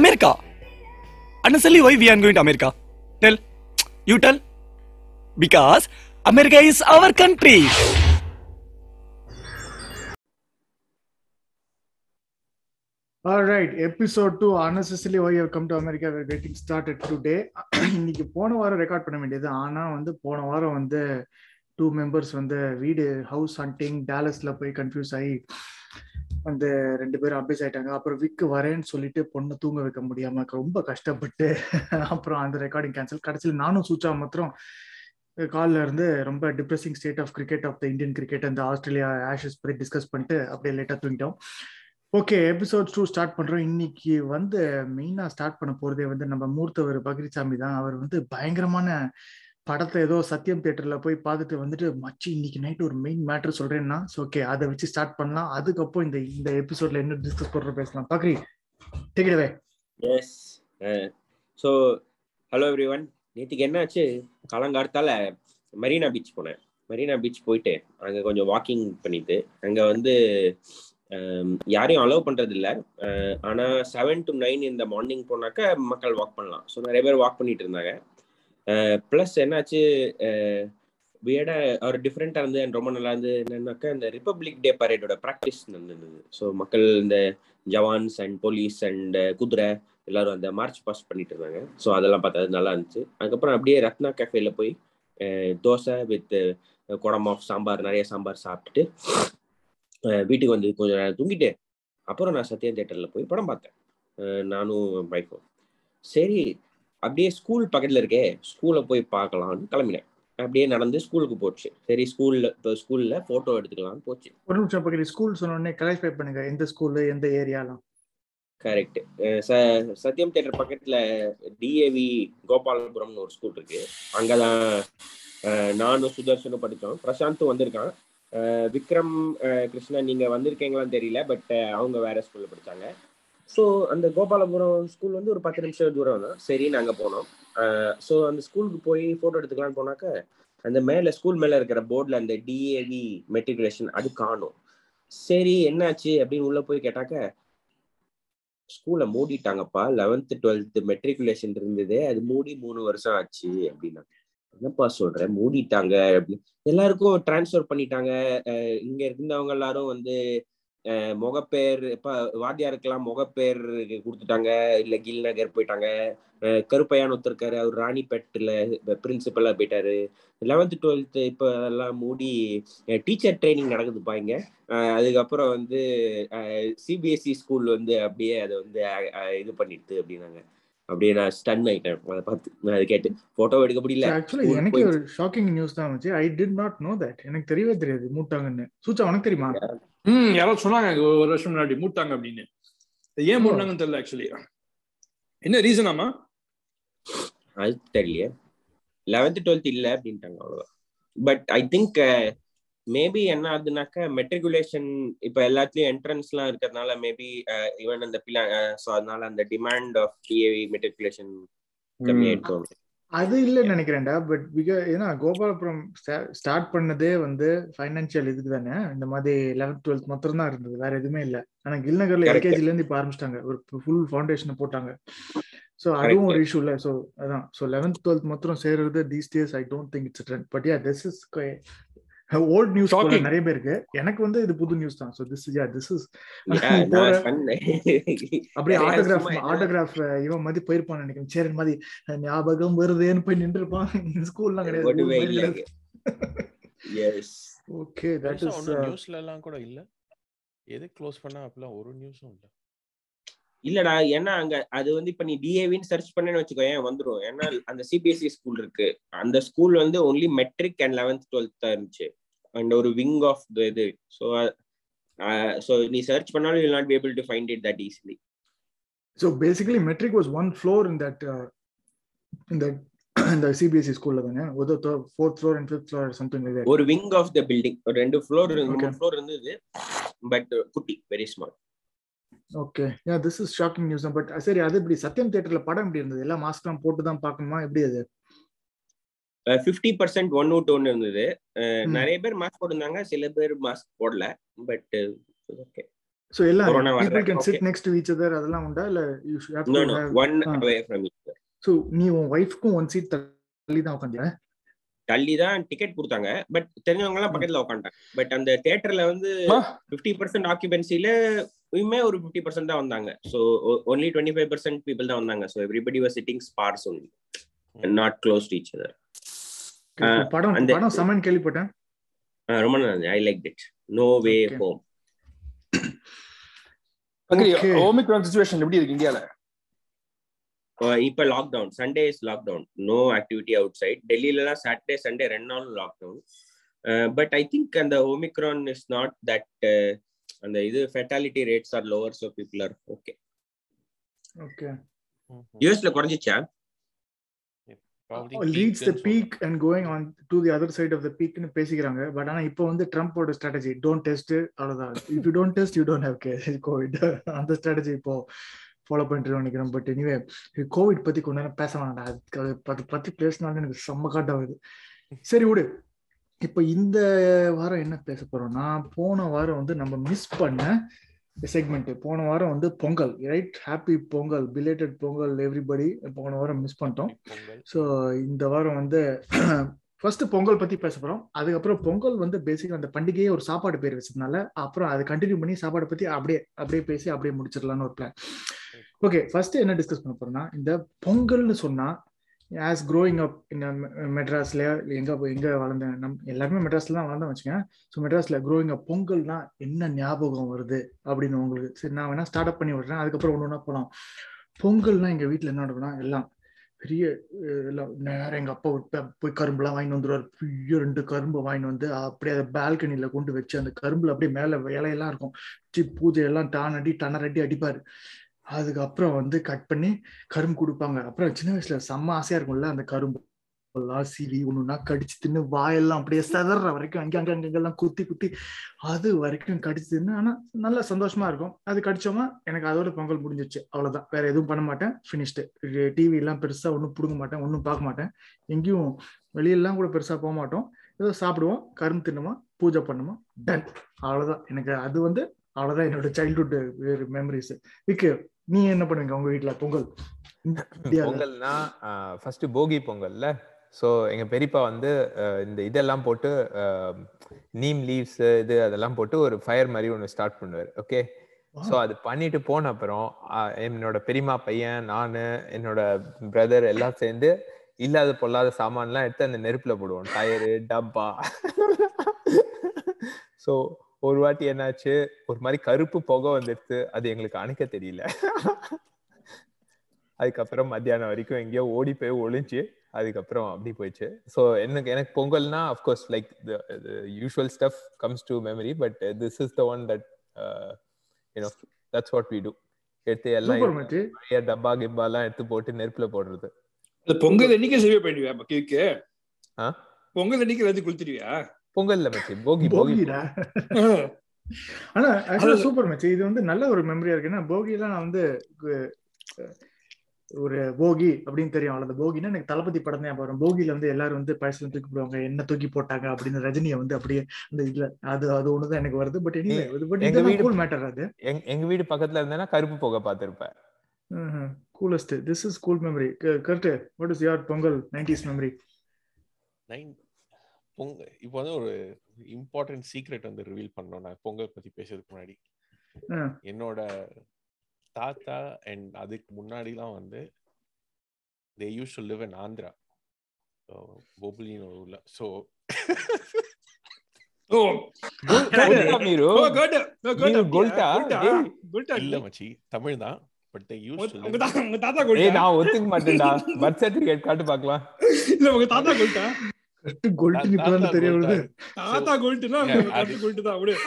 America Honestly, why we are going to America? Tell. You tell. Because America is our country. All right, do unnecessarily why have come to America we're getting started today இன்னைக்கு போன வாரம் record பண்ண வேண்டியது ஆனால் வந்து போன வாரம் வந்து டூ மெம்பர்ஸ் வந்து வீடு ஹவுஸ் ஹண்டிங் டேலஸில் போய் கன்ஃபியூஸ் ஆகி அந்த ரெண்டு பேரும் அபேஸ் ஆயிட்டாங்க. அப்புறம் விக்கு வரேன்னு சொல்லிட்டு பொண்ணு தூங்க வைக்க முடியாம ரொம்ப கஷ்டப்பட்டு அப்புறம் அந்த ரெக்கார்டிங் கேன்சல் கடைசியில் நானும் சூச்சா மாத்திரம் காலில் இருந்து ரொம்ப depressing state of cricket of the Indian cricket அந்த ஆஸ்திரேலியா ஆஷஸ் பற்றி டிஸ்கஸ் பண்ணிட்டு அப்படியே லேட்டாக தூங்கிட்டோம். ஓகே எபிசோட் டூ ஸ்டார்ட் பண்ணுறோம் இன்னைக்கு வந்து மெயினாக ஸ்டார்ட் பண்ண போகிறதே வந்து நம்ம மூர்த்தவர் பகிரிசாமி தான். அவர் வந்து பயங்கரமான படத்தை ஏதோ சத்யம் தியேட்டர்ல போய் பார்த்துட்டு வந்துட்டு மச்சி இன்னைக்கு நைட் ஒரு மெயின் மேட்ரு சொல்றேன்னா ஓகே அதை வச்சு ஸ்டார்ட் பண்ணலாம். அதுக்கப்புறம் இந்த இந்த எபிசோட்ல என்ன டிஸ்கஸ் பண்ற பேசலாம். Bakri ticket S so hello everyone நேற்றுக்கு என்னாச்சு? காலங்காலத்தால மரீனா பீச் போனேன். மரீனா பீச் போயிட்டு அங்கே கொஞ்சம் வாக்கிங் பண்ணிட்டு அங்கே வந்து யாரையும் அலோவ் பண்ணுறது இல்லை ஆனால் செவன் டு நைன் இந்த மார்னிங் போனாக்க மக்கள் வாக் பண்ணலாம். ஸோ நிறைய பேர் வாக் பண்ணிட்டு இருந்தாங்க. ப்ளஸ் என்னாச்சு வியடா ஒரு டிஃப்ரெண்ட்டாக இருந்து ரொம்ப நல்லா இருந்து என்னன்னாக்கா இந்த ரிப்பப்ளிக் டே பரேடோட ப்ராக்டிஸ் நடந்தது. ஸோ மக்கள் இந்த ஜவான்ஸ் அண்ட் போலீஸ் அண்ட் குதிரை எல்லாரும் அந்த மார்ச் பாஸ் பண்ணிட்டு இருந்தாங்க. ஸோ அதெல்லாம் பார்த்தா அது நல்லா இருந்துச்சு. அதுக்கப்புறம் அப்படியே ரத்னா கேஃபேல போய் தோசை வித் குடம் ஆஃப் சாம்பார் நிறைய சாம்பார் சாப்பிட்டுட்டு வீட்டுக்கு வந்து கொஞ்சம் நேரம் தூங்கிட்டு அப்புறம் நான் சத்யா தேட்டரில் போய் படம் பார்த்தேன். நானும் வைஃபும் சரி அப்படியே ஸ்கூல் பக்கத்தில் இருக்கே ஸ்கூலை போய் பார்க்கலாம்னு கிளம்பினேன். அப்படியே நடந்து ஸ்கூலுக்கு போச்சு. சரி ஸ்கூல்ல இப்போ ஸ்கூல்ல போட்டோ எடுத்துக்கலாம்னு போச்சு. ஒரு நிமிஷம் பக்ரி ஸ்கூல் சொன்னோடனே கிளாரிஃபை பண்ணுங்க எந்த ஸ்கூலு எந்த ஏரியாலாம் கரெக்ட் சத்யம் தேட்டர் பக்கத்துல டிஏவி கோபாலபுரம்னு ஒரு ஸ்கூல் இருக்கு. அங்கதான் நானும் சுதர்ஷனும் படித்தோம் பிரசாந்தும் வந்திருக்கான். விக்ரம் அஹ், கிருஷ்ணா நீங்க வந்திருக்கீங்களான்னு தெரியல பட் அவங்க வேற ஸ்கூல்ல படிச்சாங்க. ஸோ அந்த கோபாலபுரம் ஸ்கூல் வந்து ஒரு பத்து நிமிஷம் தூரம் தான். சரி நாங்க போனோம். ஸோ அந்த ஸ்கூலுக்கு போய் போட்டோ எடுத்துக்கலாம்னு போனாக்க அந்த மேல ஸ்கூல் மேல இருக்கிற போர்டில் அந்த டிஏவி மெட்ரிகுலேஷன் அது காணும். சரி என்னாச்சு அப்படின்னு உள்ள போய் கேட்டாக்க ஸ்கூலை மூடிட்டாங்கப்பா. லெவன்த் டுவெல்த்து மெட்ரிகுலேஷன் இருந்தது அது மூடி மூணு வருஷம் ஆச்சு அப்படின்னா. என்னப்பா சொல்றேன் மூடிட்டாங்க அப்படின்னு. எல்லாருக்கும் டிரான்ஸ்ஃபர் பண்ணிட்டாங்க. அஹ் இங்க இருந்தவங்க எல்லாரும் வந்து முகப்பேர் இப்ப வாத்தியாருக்கெல்லாம் முகப்பேர் கொடுத்துட்டாங்க இல்ல கில் நகர் போயிட்டாங்க. கருப்பையான் ஒருத்தருக்காரு அவர் ராணிப்பேட்டில் பிரின்சிபலா போயிட்டாரு. லெவன்த் டுவெல்த் இப்போ அதெல்லாம் மூடி டீச்சர் ட்ரைனிங் நடக்குதுப்பா இங்க. அஹ் அதுக்கப்புறம் வந்து சிபிஎஸ்சி ஸ்கூல் வந்து அப்படியே அதை வந்து இது பண்ணிட்டு அப்படின்னாங்க. அப்படியே நான் ஸ்டன் ஆயிட்டேன் அதை பார்த்து நான் அதை கேட்டு. போட்டோ எடுக்க முடியல. ஆக்சுவலி எனக்கு ஒரு ஷாக்கிங் நியூஸ் தான் வந்துச்சு. I did not know that எனக்கு தெரியவே தெரியாது மூட்டாங்கன்னு. சூச்சா உனக்கு தெரியுமா? ம் யாராவது சொன்னாங்க ஒரு வருஷம் முன்னாடி மூட்டாங்க அப்படின்னு. ஏன் மூட்டாங்கன்னு தெரியல ஆக்சுவலி என்ன ரீசன் ஆமா? அது தெரியலையே. லெவன்த் டுவெல்த் இல்ல அப்படின்ட்டாங்க அவ்வளவுதான். பட் ஐ திங்க் மேபி என்ன ஆகுதுனாக்கா மெட்ரிகுலேஷன் இப்ப எல்லாத்துலயும் என்ட்ரன்ஸ் எல்லாம் இருக்கிறதுனால மேபி ஈவன் அந்த பிள்ளை ஸோ அதனால அந்த டிமாண்ட் ஆஃப் டிஏவி மெட்ரிகுலேஷன் கம்மியாயிட்டோம் அது இல்லைன்னு நினைக்கிறேன்டா பட் பிக ஏன்னா கோபாலபுரம் ஸ்டார்ட் பண்ணதே வந்து ஃபைனான்சியல் இதுக்கு தானே இந்த மாதிரி லெவன்த் டுவெல்த் மாத்திரம் தான் இருந்தது வேற எதுவுமே இல்லை. ஆனா கில்நகர்ல. எல்கேஜில இருந்து இப்ப ஆரம்பிச்சிட்டாங்க. ஒரு ஃபுல் ஃபவுண்டேஷன் போட்டாங்க. ஸோ அதுவும் ஒரு இஷ்யூ இல்லை. ஸோ அதான். ஸோ லெவன்த் டுவெல்த் மாத்திரம் சேர்றது these days I don't think it's trend but ya this is old news. நிறைய பேருக்கு. எனக்கு வந்து இது புது நியூஸ் தான். So this ya this is. அப்படியே ஆட்டோகிராஃப் ஆட்டோகிராஃப் இவன் மாதிரி போயிருப்பான்னு நினைக்கிறேன். சேரன் மாதிரி ஞாபகம் வருதேன்னு போய் நின்று இருப்பான் ஸ்கூல்லாம் கிடையாது. Yes. ஓகே தட் இஸ் நியூஸ்ல எல்லாம் கூட இல்ல. எது க்ளோஸ் பண்ணா அப்பெல்லாம் ஒரு நியூஸும் இல்ல. இல்லடா ஏன்னா அங்க அது வந்து இப்ப நீ டிஏவின்னு சர்ச் பண்ணேன்னு வச்சுக்கோயேன் வந்துரும். ஏன்னா அந்த சிபிஎஸ்சி ஸ்கூல் இருக்கு. அந்த ஸ்கூல் வந்து only matric and eleventh twelfth தான் இருந்துச்சு. அண்ட் ஒரு விங் ஆஃப் இது. ஸோ ஸோ நீ சர்ச் பண்ணாலும் you not be able to find it that easily so basically matric was one floor in that இந்த இந்த சிபிஎஸ்சி ஸ்கூல்ல தானே? ஒரு fourth floor and fifth floor something like ஒரு விங் ஆஃப் த பில்டிங் ஒரு ரெண்டு ஃப்ளோர். மூணு ஃப்ளோர் இருந்தது பட் குட்டி very small okay ya this is shocking news but சரி அது இப்படி சத்யம் தியேட்டர்ல படம் எப்படி இருந்தது? எல்லாம் மாஸ்க்லாம் போட்டு தான் பார்க்கணுமா? எப்படி அது? ஃபிஃப்டி பர்சன்ட் ஒன் அவுட் ஒன்று இருந்தது. நிறைய பேர் மாஸ்க் போட்டிருந்தாங்க. சில பேர் மாஸ்க் போடல. பட் ஓகே சோ எல்லாம் can sit okay. next to each other. அதெல்லாம் உண்டா? இல்ல you should have No, to no, have one Ah. away from each other. So நீ உன் ஒய்ஃப்க்கும் ஒன் சீட் தள்ளி தான் உட்காந்தியா தள்ளி தான் டிக்கெட் கொடுத்தாங்க. பட் தெரிஞ்சவங்க எல்லாம் பக்கத்துல உட்காந்துட்டாங்க பட் அந்த தியேட்டர்ல வந்து ஆ. பிப்டி பர்சன்ட் ஆக்குபென்சில இவமே ஒரு பிப்டி பர்சன்ட் தான் வந்தாங்க. So only twenty five percent people தான் வந்தாங்க. So everybody was sitting sparse only not close to each so படம் அந்த- படம் சமன் கேள்விப்பட்டேன். ரொம்ப நல்லா I like it no way. Home. Omicron situation எப்படி இருக்கு இந்தியால? இப்போ lockdown Sunday is lockdown no activity outside டெல்லியிலலாம் Saturday Sunday ரெண்டு நாளும் லாக்டவுன் பட் ஐ திங்க் அந்த ஓமிக்ரான் இஸ் நாட் தட் அந்த இது fatality rates are lower so people are okay okay யூஎஸ்ல குறைஞ்சிச்சா? Reach the peak and going on to the other side of the பீக்னு பேசிக்கிறாங்க. But ஆனா இப்போ வந்து ட்ரம்ப்போட ஸ்ட்ராட்டஜி டோன்ட் டெஸ்ட் அவ்வளவுதான். If you don't test you don't have K Covid அந்த strategy இப்போ follow பண்ணிட்டு நினைக்கிறேன். பட் எனிவே கோவிட் பத்தி கொஞ்ச நேரம் பேச வேண்டாம் அதை பத்தி பத்தி பேசினாலும் எனக்கு செம்ம காட்டாகுது சரி விடு. இப்போ இந்த வாரம் என்ன பேச போறோம்னா போன வாரம் வந்து நம்ம மிஸ் பண்ண செக்மெண்ட் போன வாரம் வந்து Pongal right happy Pongal belated Pongal everybody போன வாரம் மிஸ் பண்ணிட்டோம். ஸோ இந்த வாரம் வந்து ஃபர்ஸ்ட் பொங்கல் பத்தி பேச போறோம். அதுக்கப்புறம் பொங்கல் வந்து பேசிக்கா அந்த பண்டிகையே ஒரு சாப்பாடு பேர் வச்சதுனால அப்புறம் அதை கண்டினியூ பண்ணி சாப்பாடு பத்தி அப்படியே அப்படியே பேசி அப்படியே முடிச்சிடலாம்னு ஒரு பிளான் ஓகே ஃபர்ஸ்ட் என்ன டிஸ்கஸ் பண்ண போறோம்னா இந்த பொங்கல்னு சொன்னா ஆஸ் க்ரோயிங் அப் இந்த மெட்ராஸ்ல எங்க எங்க வளர்ந்தேன் நம் எல்லாருமே மெட்ராஸ்ல தான் வளர்ந்தேன் வச்சுக்கேன் ஸோ மெட்ராஸ்ல க்ரோயிங் அப் பொங்கல்னா என்ன ஞாபகம் வருது அப்படின்னு உங்களுக்கு? சரி நான் வேணா ஸ்டார்ட் அப் பண்ணி விடுறேன். அதுக்கப்புறம் ஒன்று ஒன்றா போகலாம் பொங்கல்னா எங்க வீட்டில் என்ன நடக்கும்னா எல்லாம் பெரிய எல்லாம் நேரம் எங்க அப்பா விட்டு போய் கரும்புலாம் வாங்கிட்டு வந்துடுவார் பெரிய ரெண்டு கரும்பு வாங்கிட்டு வந்து அப்படியே அதை பால்கனியில் கொண்டு வச்சு அந்த கரும்புல அப்படியே மேல வேலையெல்லாம் இருக்கும். வச்சு பூஜை எல்லாம் டான் அடி டனர் அடி அடிப்பாரு. அதுக்கப்புறம் வந்து கட் பண்ணி கரும்பு கொடுப்பாங்க. அப்புறம் சின்ன வயசுல செம்ம ஆசையா இருக்கும்ல அந்த கரும்பு. எல்லாம் சீவி ஒண்ணுன்னா கடிச்சு தின்னு வாயெல்லாம் அப்படியே செதற வரைக்கும் அங்கே அங்க அங்கெல்லாம் குத்தி குத்தி அது வரைக்கும் கடிச்சு தின்னு ஆனா நல்லா சந்தோஷமா இருக்கும். அது கடிச்சோமா எனக்கு அதோட பொங்கல் முடிஞ்சிச்சு அவ்வளவுதான். வேற எதுவும் பண்ண மாட்டேன். ஃபினிஷ்டு டிவி எல்லாம் பெருசா ஒன்றும் பிடுங்க மாட்டேன். ஒன்றும் பார்க்க மாட்டேன். எங்கேயும் வெளியெல்லாம் கூட பெருசா போக மாட்டோம். ஏதோ சாப்பிடுவோம். கரும்பு தின்னுமா பூஜை பண்ணுமா டன் அவ்வளவுதான். எனக்கு அது வந்து அவ்வளவுதான் என்னோட சைல்ட்ஹுட் மெமரிஸ் விக்கு நீ என்ன பண்ணுவீங்க உங்க வீட்ல பொங்கல். பொங்கல்னா ஃபர்ஸ்ட் போகி பொங்கல்ல. ஸோ எங்க பெரியப்பா வந்து இந்த இதெல்லாம் போட்டு நீம் லீவ்ஸ் இது அதெல்லாம் போட்டு ஒரு ஃபயர் மாதிரி ஒன்று ஸ்டார்ட் பண்ணுவார். ஓகே ஸோ அது பண்ணிட்டு போன அப்புறம் என்னோட பெரியம்மா பையன் நான் என்னோட பிரதர் எல்லாம் சேர்ந்து இல்லாத பொல்லாத சாமான்லாம் எடுத்து அந்த நெருப்புல போடுவோம். டயரு டப்பா. ஸோ ஒரு வாட்டி என்னாச்சு? ஒரு மாதிரி கருப்பு புகை வந்துடுச்சு அது எங்களுக்கு அணைக்க தெரியல. அதுக்கப்புறம் மத்தியானம் வரைக்கும் எங்கேயோ ஓடி போய் ஒளிஞ்சு அதுக்கப்புறம் அப்படி போயிடுச்சு. ஸோ எனக்கு எனக்கு பொங்கல்னா of course like usual stuff comes to memory but this is the one that you know that's what we do எடுத்து எல்லாம் டப்பா கிப்பா எல்லாம் எடுத்து போட்டு நெருப்புல போடுறது. அந்த பொங்கல் என்னைக்கு சேவை ஆ? பொங்கல் அன்னைக்கு எல்லாத்தையும் குளித்துருவியா பொங்கல்ல மச்சி போகி போகி போகிடா. ஆனா ஆக்சுவலா சூப்பர் மச்சி. இது வந்து நல்ல ஒரு மெமரியா இருக்கு. ஏன்னா போகிலாம் நான் வந்து ஒரு போகி அப்படின்னு தெரியும். அவ்வளவு போகினா எனக்கு தளபதி படம் தான் வரும். போகில வந்து எல்லாரும் வந்து பழசுல தூக்கி போடுவாங்க. என்ன தூக்கி போட்டாங்க அப்படின்னு ரஜினியை வந்து அப்படியே அந்த இதுல அது அது ஒண்ணுதான் எனக்கு வருது. பட் எனிவே பட் எங்க வீடு- கூல் மேட்டர் அது. எங் எங்க வீடு பக்கத்துல இருந்தேன்னா கருப்பு புகை பார்த்திருப்பேன் coolest this is cool memory correct what is your Pongal nineties memory பொங்க இப்போ வந்து ஒரு இம்பார்ட்டன்ட் சீக்ரெட் வந்து ரிவீல் பண்ணோம் நான் பொங்கல் பத்தி பேசுறதுக்கு முன்னாடி. என்னோட தாத்தா அண்ட் அதுக்கு முன்னாடிலாம் வந்து they used to live in Andhra பொபுலின்னு ஒரு ஊர்ல. ஸோ தமிழ் தான். பட் தே யூஸ் உங்க தாத்தா கோல்டா நான் ஒத்துக்க மாட்டேன்டா. பர்த் சர்டிபிகேட் காட்டு பாக்கலாம். இல்ல உங்க தாத்தா கோல்டா கோல்டு இப்பதான் தெரிய வருது. தாத்தா தாத்தா குல்ட்டு தான் அப்படியே.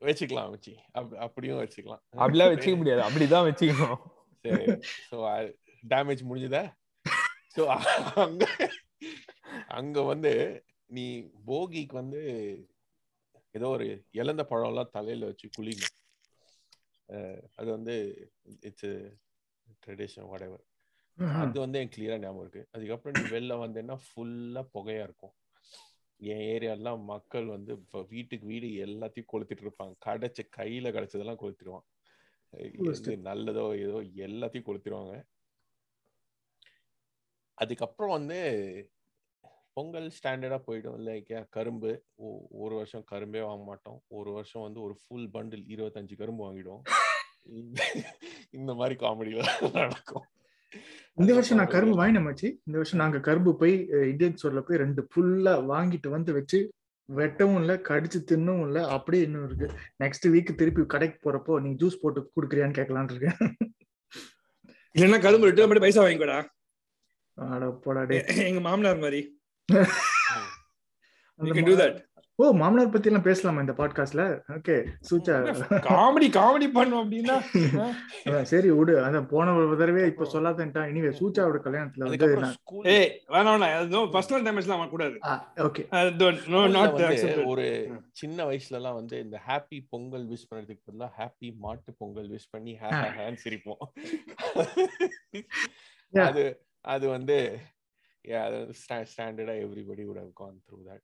வச்சுக்கலாம் அப்- அப்படியும் வச்சுக்கலாம். அப்படிலாம் வச்சுக்க முடியாது. அப்படிதான் வச்சுக்கணும். சரி. ஸோ டேமேஜ் முடிஞ்சதா? ஸோ அங்க அங்க வந்து நீ போகிக்கு வந்து ஏதோ ஒரு இழந்த பழம்லாம் தலையில வச்சு குளிங்க. அது வந்து இட்ஸ் ட்ரெடிஷன் whatever. அது வந்து எனக்கு கிளியரா ஞாபகம் இருக்கு அதுக்கப்புறம் நீ வெளில வந்தேன்னா ஃபுல்லா புகையா இருக்கும் என் ஏரியாலாம் மக்கள் வந்து இப்ப வீட்டுக்கு வீடு எல்லாத்தையும் கொளுத்திட்டு இருப்பாங்க கிடைச்ச கையில கிடைச்சதெல்லாம் கொளுத்திடுவான் நல்லதோ ஏதோ எல்லாத்தையும் கொளுத்திடுவாங்க அதுக்கப்புறம் வந்து பொங்கல் ஸ்டாண்டர்டா போயிடும் லைக் கரும்பு ஒரு வருஷம் கரும்பே வாங்க மாட்டோம் ஒரு வருஷம் வந்து ஒரு ஃபுல் பண்டில் இருபத்தஞ்சு கரும்பு வாங்கிடுவோம் இந்த- மாதிரி காமெடிலாம் நடக்கும் இந்த வருஷம் நான் கரும்பு வந்து- வாங்கினேன் மச்சி. இந்த வருஷம் நாங்க கரும்பு போய் இந்தியன் ஸ்டோர்ல போய் ரெண்டு ஃபுல்லா வாங்கிட்டு வந்து வச்சு வெட்டவும் இல்ல கடிச்சு தின்னவும் இல்ல அப்படியே இன்னும் இருக்கு. நெக்ஸ்ட் வீக் திருப்பி கடைக்கு போறப்போ நீ ஜூஸ் போட்டு குடுக்குறியான்னு கேட்கலான்னு இருக்கேன். இல்லைன்னா கரும்பு ரிட்டர்ன் பண்ணி பைசா வாங்கிக்கோடா. அட போடா. எங்க மாமனார் மாதிரி. ஓ மாமனார் பத்தி எல்லாம் பேசலாமா இந்த பாட்காஸ்ட்ல ஓகே சூச்சா. காமெடி காமெடி பண்ணும் அப்படின்னா சரி விடு. அதான் போன ஒரு தடவை இப்ப சொல்லாதன்ட்டான் இனிவே சூச்சாவோட கல்யாணத்துல வந்து ஏய் வேணாம் வேணாம் பர்சனல் டேமேஜ்லாம் வரக்கூடாது ஓகே நோ நாட் ஒரு சின்ன வயசுல எல்லாம் வந்து இந்த ஹாப்பி பொங்கல் விஷ் பண்றதுக்கு பதிலா ஹாப்பி மாட்டு பொங்கல் விஷ் பண்ணி ஹேண்ட் சிரிப்போம். Yeah. அது அது வந்து அது ஸ்டாண்டர்டா everybody would have gone through that.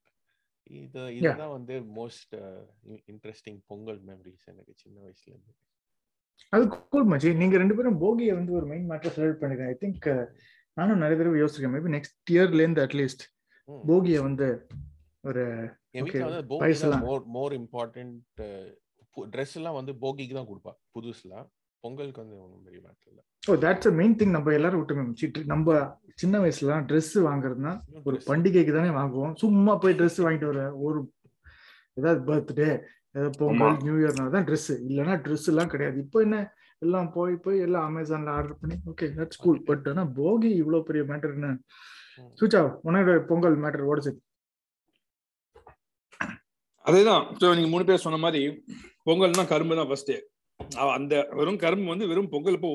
இது இதுதான் வந்து மோஸ்ட் இன்ட்ரெஸ்டிங் பொங்கல் மெமரிஸ் எனக்கு சின்ன வயசுல இருந்து. அது கூல் மச்சி. நீங்க ரெண்டு பேரும் போகியை வந்து ஒரு மெயின் மேட்டர் செலிப்ரேட் பண்ணிருக்கேன் ஐ திங்க் நானும் நிறைய தடவை யோசிச்சிருக்கேன். மேபி நெக்ஸ்ட் இயர்ல இருந்து அட்லீஸ்ட். போகியை வந்து ஒரு மோர் மோர் இம்பார்ட்டன்ட் ட்ரெஸ் எல்லாம் வந்து போகிக்கு தான் கொடுப்பா. புதுசுலாம். பொங்கலுக்கு வந்து ஒன்றும் பெரிய மேட்டர் இல்லை. Oh that's a main thing நம்ம எல்லாரும் விட்டுமே நம்ம சின்ன வயசுல Dress வாங்குறதுனா ஒரு பண்டிகைக்கு தானே வாங்குவோம். சும்மா போய் Dress வாங்கிட்டு வர ஒரு ஏதாவது பர்த்டே ஏதாவது பொங்கல் நியூ இயர்னா தான் Dress. இல்லைன்னா Dress எல்லாம் கிடையாது. இப்போ என்ன எல்லாம் போய் போய் எல்லாம் அமேசான்ல ஆர்டர் பண்ணி ஓகே தட்ஸ் கூல் பட் ஆனா போகி இவ்வளவு பெரிய மேட்டர் என்ன. சூச்சா உன்னோட பொங்கல் மேட்டர் ஓடிச்சு அதேதான். நீங்க மூணு பேர் சொன்ன மாதிரி பொங்கல்னா கரும்பு தான் ஃபர்ஸ்ட் அந்த வெறும் கரும்பு வந்து வெறும் பொங்கல் பூ.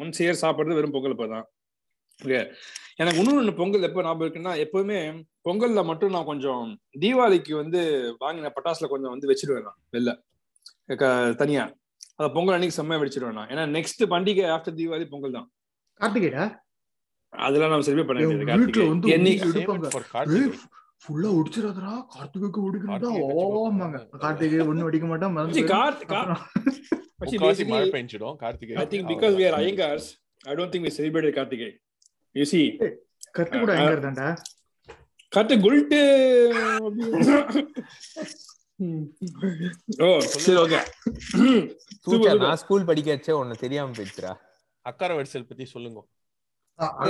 ஒன்ஸ் இயர் சாப்பிடுறது வெறும் பொங்கல் பூ தான். ஓகே எனக்கு இன்னொன்று ஒன்று பொங்கல் எப்போ ஞாபகம் இருக்குன்னா எப்பவுமே பொங்கல்ல மட்டும் நான் கொஞ்சம் தீபாவளிக்கு வந்து வாங்கின பட்டாசுல கொஞ்சம் வந்து வச்சிருவேன் நான் வெளில. தனியா. அதை பொங்கல் அன்னைக்கு செம்மையா வச்சிருவேன் நான். ஏன்னா நெக்ஸ்ட் பண்டிகை ஆஃப்டர் தீபாவளி பொங்கல் தான். கார்த்திகேடா? அதெல்லாம் நம்ம செலிப்ரேட் பண்ண என் கார்த்திகை. கார்த்திகை ஃபுல்லா ஒடிச்சிடாதடா கார்த்திகைக்கு ஒடிக்கிறதா கார்த்திகை. ஓமாங்க கார்த்திகை ஒண்ணு அடிக்க மாட்டான் மறந்து சி, போயிடும். கார்த்- கா- அப்புறம் Actually, முக்காவாசி basically, மழை பெஞ்சிடும் Karthigai I think because we are Iyengars, I don't think we celebrated Karthikay. You see, கட்டு கூட எங்க இருந்தாண்டா கத்து குல்ட்டு ஓ சரி ஓகே சூச்சா நான் ஸ்கூல் படிக்க வச்சே ஒன்னு தெரியாம போயிடுச்சுடா. அக்கார வரிசல் பத்தி சொல்லுங்க.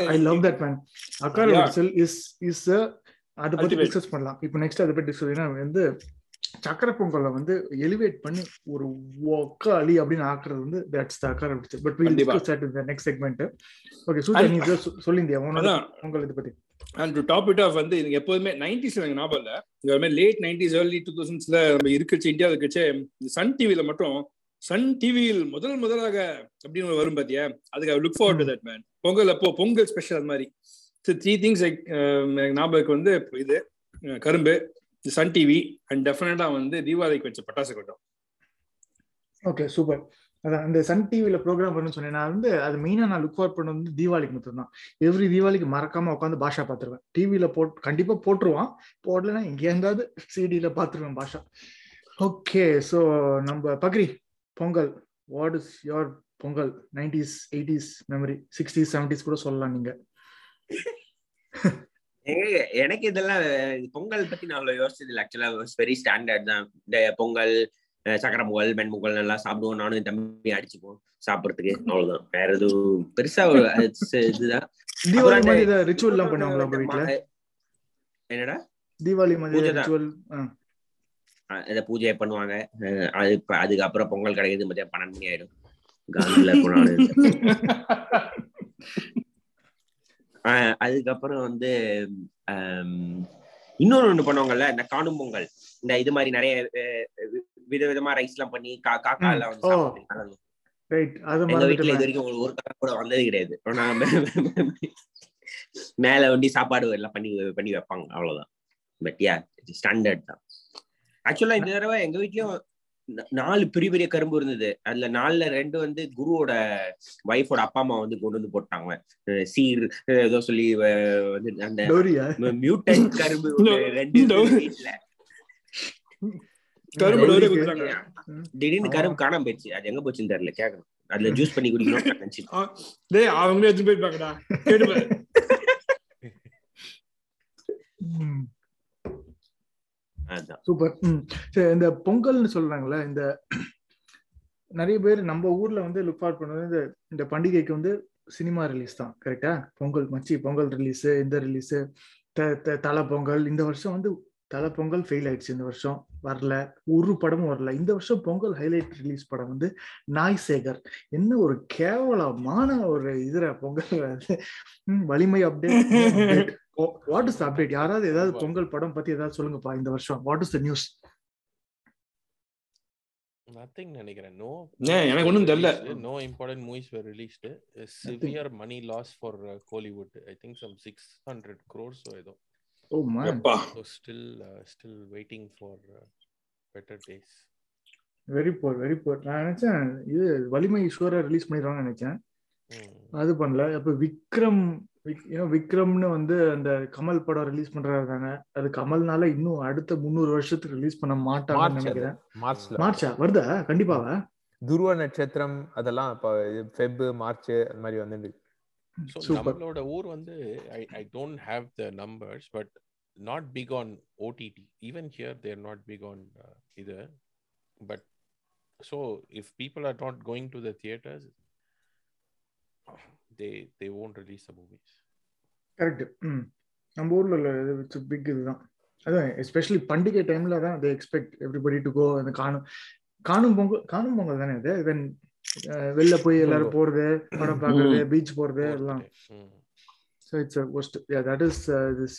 I love that man akkara. Vadisal is is அத பத்தி. டிஸ்கஸ் பண்ணலாம். இப்போ நெக்ஸ்ட் அதை பத்தி டிஸ்கஸ் வந்து சக்கரை பொங்கலை வந்து எலிவேட் பண்ணி ஒரு ஒக்காளி அப்படின்னு ஆக்குறது வந்து that's the akkara vadisal but will. Discuss next segment okay And- நீ சொல்லிந்தியா அதான். பொங்கல் இது பத்தி. And to top it off வந்து எனக்கு எப்போதுமே நைன்டிஸ்ல எனக்கு ஞாபகம் இல்ல. மாதிரி லேட் நைன்டிஸ் ஏர்லி டூ தௌசண்ட்ஸ்ல நம்ம இருக்கச்சு இந்தியா இருக்கச்சு சன் டிவில மட்டும் சன் டிவியில் முதல் முதலாக அப்படின்னு வரும் பாத்தியா? அதுக்கு look forward that man Pongal அப்போ பொங்கல் ஸ்பெஷல் அது மாதிரி. த்ரீ திங்ஸ் ஞாபகம் வந்து இது கரும்பு சன் டிவி அண்ட் டெஃபினட்டா வந்து தீபாவளிக்கு வச்ச பட்டாசு கொட்டம். ஓகே சூப்பர் அதான் அந்த சன் டிவியில் ப்ரோக்ராம் பண்ணு சொன்னேன். நான் வந்து அது மெயினா நான் லுக் ஃபார் பண்ண வந்து தீபாவளிக்கு மட்டும் தான் எவ்ரி தீபாவளிக்கு மறக்காம உட்காந்து பாஷா பார்த்துருவேன். டிவியில் போட் கண்டிப்பா போட்டுருவான். போடலன்னா இங்கே இருந்தாவது சிடியில பார்த்துருவேன் பாஷா. ஓகே ஸோ நம்ம Bakri Pongal. What is your Pongal? Nineties eighties memory sixties seventies கூட சொல்லலாம் நீங்கள் எனக்கு இதெல்லாம் பொங்கல் பத்தி நான் அவ்வளவு யோசிச்சது இல்லை ஆக்சுவலா வெரி ஸ்டாண்டர்ட் தான். இந்த பொங்கல் சக்கரை பொங்கல் வெண் பொங்கல் நல்லா சாப்பிடுவோம். நானும் தம்பி அடிச்சுப்போம் சாப்பிடுறதுக்கு. அவ்வளவுதான். வேற எதுவும் பெருசா இதுதான். என்னடா? தீபாவளி இதை பூஜை பண்ணுவாங்க. அது அதுக்கப்புறம் பொங்கல் கிடைக்குது மத்தியம் பன்னெண்டு மணி ஆயிடும். காந்தில அதுக்கப்புறம் வந்து இன்னொரு ஒண்ணு பண்ணுவாங்கல்ல இந்த காணும் பொங்கல். இந்த இது மாதிரி நிறைய விதவிதமா ரைஸ் எல்லாம் பண்ணி காக்கா எல்லாம் வந்து எங்க வீட்டுல இது வரைக்கும் ஒரு- காக்கா கூட வந்தது கிடையாது. மேல வண்டி சாப்பாடு எல்லாம் பண்ணி பண்ணி வைப்பாங்க. அவ்வளவுதான். பட் யா ஸ்டாண்டர்ட் தான். ஆக்சுவலா இந்த தடவை எங்க வீட்லயும் நாலு பெரிய பெரிய கரும்பு இருந்தது. அதுல நாலுல ரெண்டு வந்து குருவோட ஒய்ஃபோட அப்பா அம்மா வந்து கொண்டு வந்து போட்டாங்க. சீர் ஏதோ சொல்லி வந்து அந்த மியூட்டன் கரும்பு ரெண்டு திடீர்னு கரும்பு காணாம போயிடுச்சு. அது எங்க போச்சுன்னு தெரியல கேட்கணும் அதுல ஜூஸ் பண்ணி குடிக்கணும் டேய் அவங்களே எடுத்து போயிருப்பாங்கடா கேடுப்பாரு அதான் சூப்பர் சரி இந்த பொங்கல்னு சொல்றாங்கல்ல இந்த நிறைய பேர் நம்ம ஊர்ல வந்து லுக் ஃபார்வர்ட் பண்ணது இந்த இந்த பண்டிகைக்கு வந்து சினிமா ரிலீஸ் தான் கரெக்டா பொங்கல் மச்சி பொங்கல் ரிலீஸ் இந்த ரிலீஸ் தலை பொங்கல் இந்த வருஷம் வந்து தலை பொங்கல் ஃபெயில் ஆயிடுச்சு இந்த வருஷம் வரல ஒரு படமும் வரல. இந்த வருஷம் பொங்கல் ஹைலைட் ரிலீஸ் படம் வந்து நாய் சேகர் என்ன ஒரு கேவலமான ஒரு இதுல பொங்கல் வலிமை அப்டேட் வாட் இஸ் அப்டேட் யாராவது ஏதாவது பொங்கல் படம் பத்தி ஏதாவது சொல்லுங்கப்பா இந்த வருஷம். What is the news nothing நினைக்கிறேன். நோ எனக்கு ஒண்ணும் தெரியல. No important movies were released severe money loss for Kollywood I think some six hundred crores ஏதோ. ஓ மேன் எப்பா. So still still waiting for better days very bore very bore நான் நினைச்சேன் இது வலிமை ஷூரா ரிலீஸ் பண்ணிடுவாங்கன்னு நினைச்சேன். அது பண்ணல. அப்ப விக்ரம் ஏன்னா விக்ரம்னு வந்து அந்த கமல் படம் ரிலீஸ் பண்றாங்க. அது கமல்னால இன்னும் அடுத்த முந்நூறு வருஷத்துக்கு ரிலீஸ் பண்ண மாட்டாங்கன்னு. நினைக்கிறேன். மார்ச்ல. மார்ச்சா? வருதா? கண்டிப்பாவா துருவ நட்சத்திரம் அதெல்லாம் இப்போ ஃபெப் மார்ச் அந்த மாதிரி வந்து. நம்மளோட ஊர் வந்து I I don't have the numbers but not big on OTT even here there not big on இது. But so if people are not going to the theatres they they won't release the movies correct நம்ம ஊர்ல இது big இதுதான். அதான் especially பண்டிகை டைம்ல தான் they expect everybody to go அந்த காணும் காணும் பொங்கல் காணும் பொங்கல் தானே இது? தென் வெளில போய் எல்லாரும் போறது படம் பார்க்கறது பீச் போறது எல்லாம். So it's worst that is this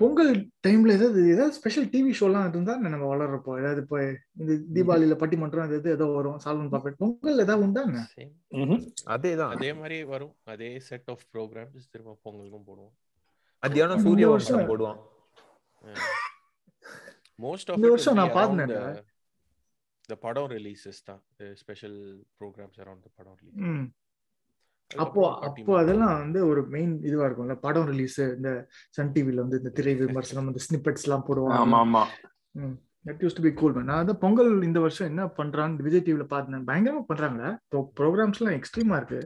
Pongal டைம்ல ஏதாவது ஏதாவது ஸ்பெஷல் டிவி ஷோலாம் இருந்தா நம்ம வளர்றப்போ? ஏதாவது இப்போ இந்த தீபாவளியில பட்டிமன்றம் அது இது ஏதோ வரும் சால்வன் பாப்பேட் பொங்கல் ஏதாவது உண்டா என்ன? சேம் அதேதான். அதே மாதிரி வரும். அதே செட் ஆஃப் ப்ரோக்ராம்ஸ் திரும்ப பொங்கலுக்கும் போடுவோம். மத்தியானம் இந்த சூரிய வருஷம் வம்சம் போடுவான். மோஸ்ட் ஆஃப் இந்த வருஷம் நான் பார்த்தேன் the படம் ரிலீசஸ் தான். ஸ்பெஷல் ப்ரோக்ராம்ஸ் அரௌண்ட் த படம் ரிலீஸ் அப்போ அப்போ அதெல்லாம் வந்து ஒரு மெயின் இதுவா இருக்கும்ல படம் ரிலீஸ் இந்த சன் டிவில வந்து இந்த திரை விமர்சனம் இந்த ஸ்னிப்பெட்ஸ் எல்லாம் போடுவாங்க. ஆமா that used to be cool நான் வந்து பொங்கல் இந்த வருஷம் என்ன பண்றான்னு விஜய் டிவில பார்த்தேன். பயங்கரமா பண்றாங்களே ப்ரோக்ராம்ஸ் எல்லாம் எக்ஸ்ட்ரீமா இருக்கு.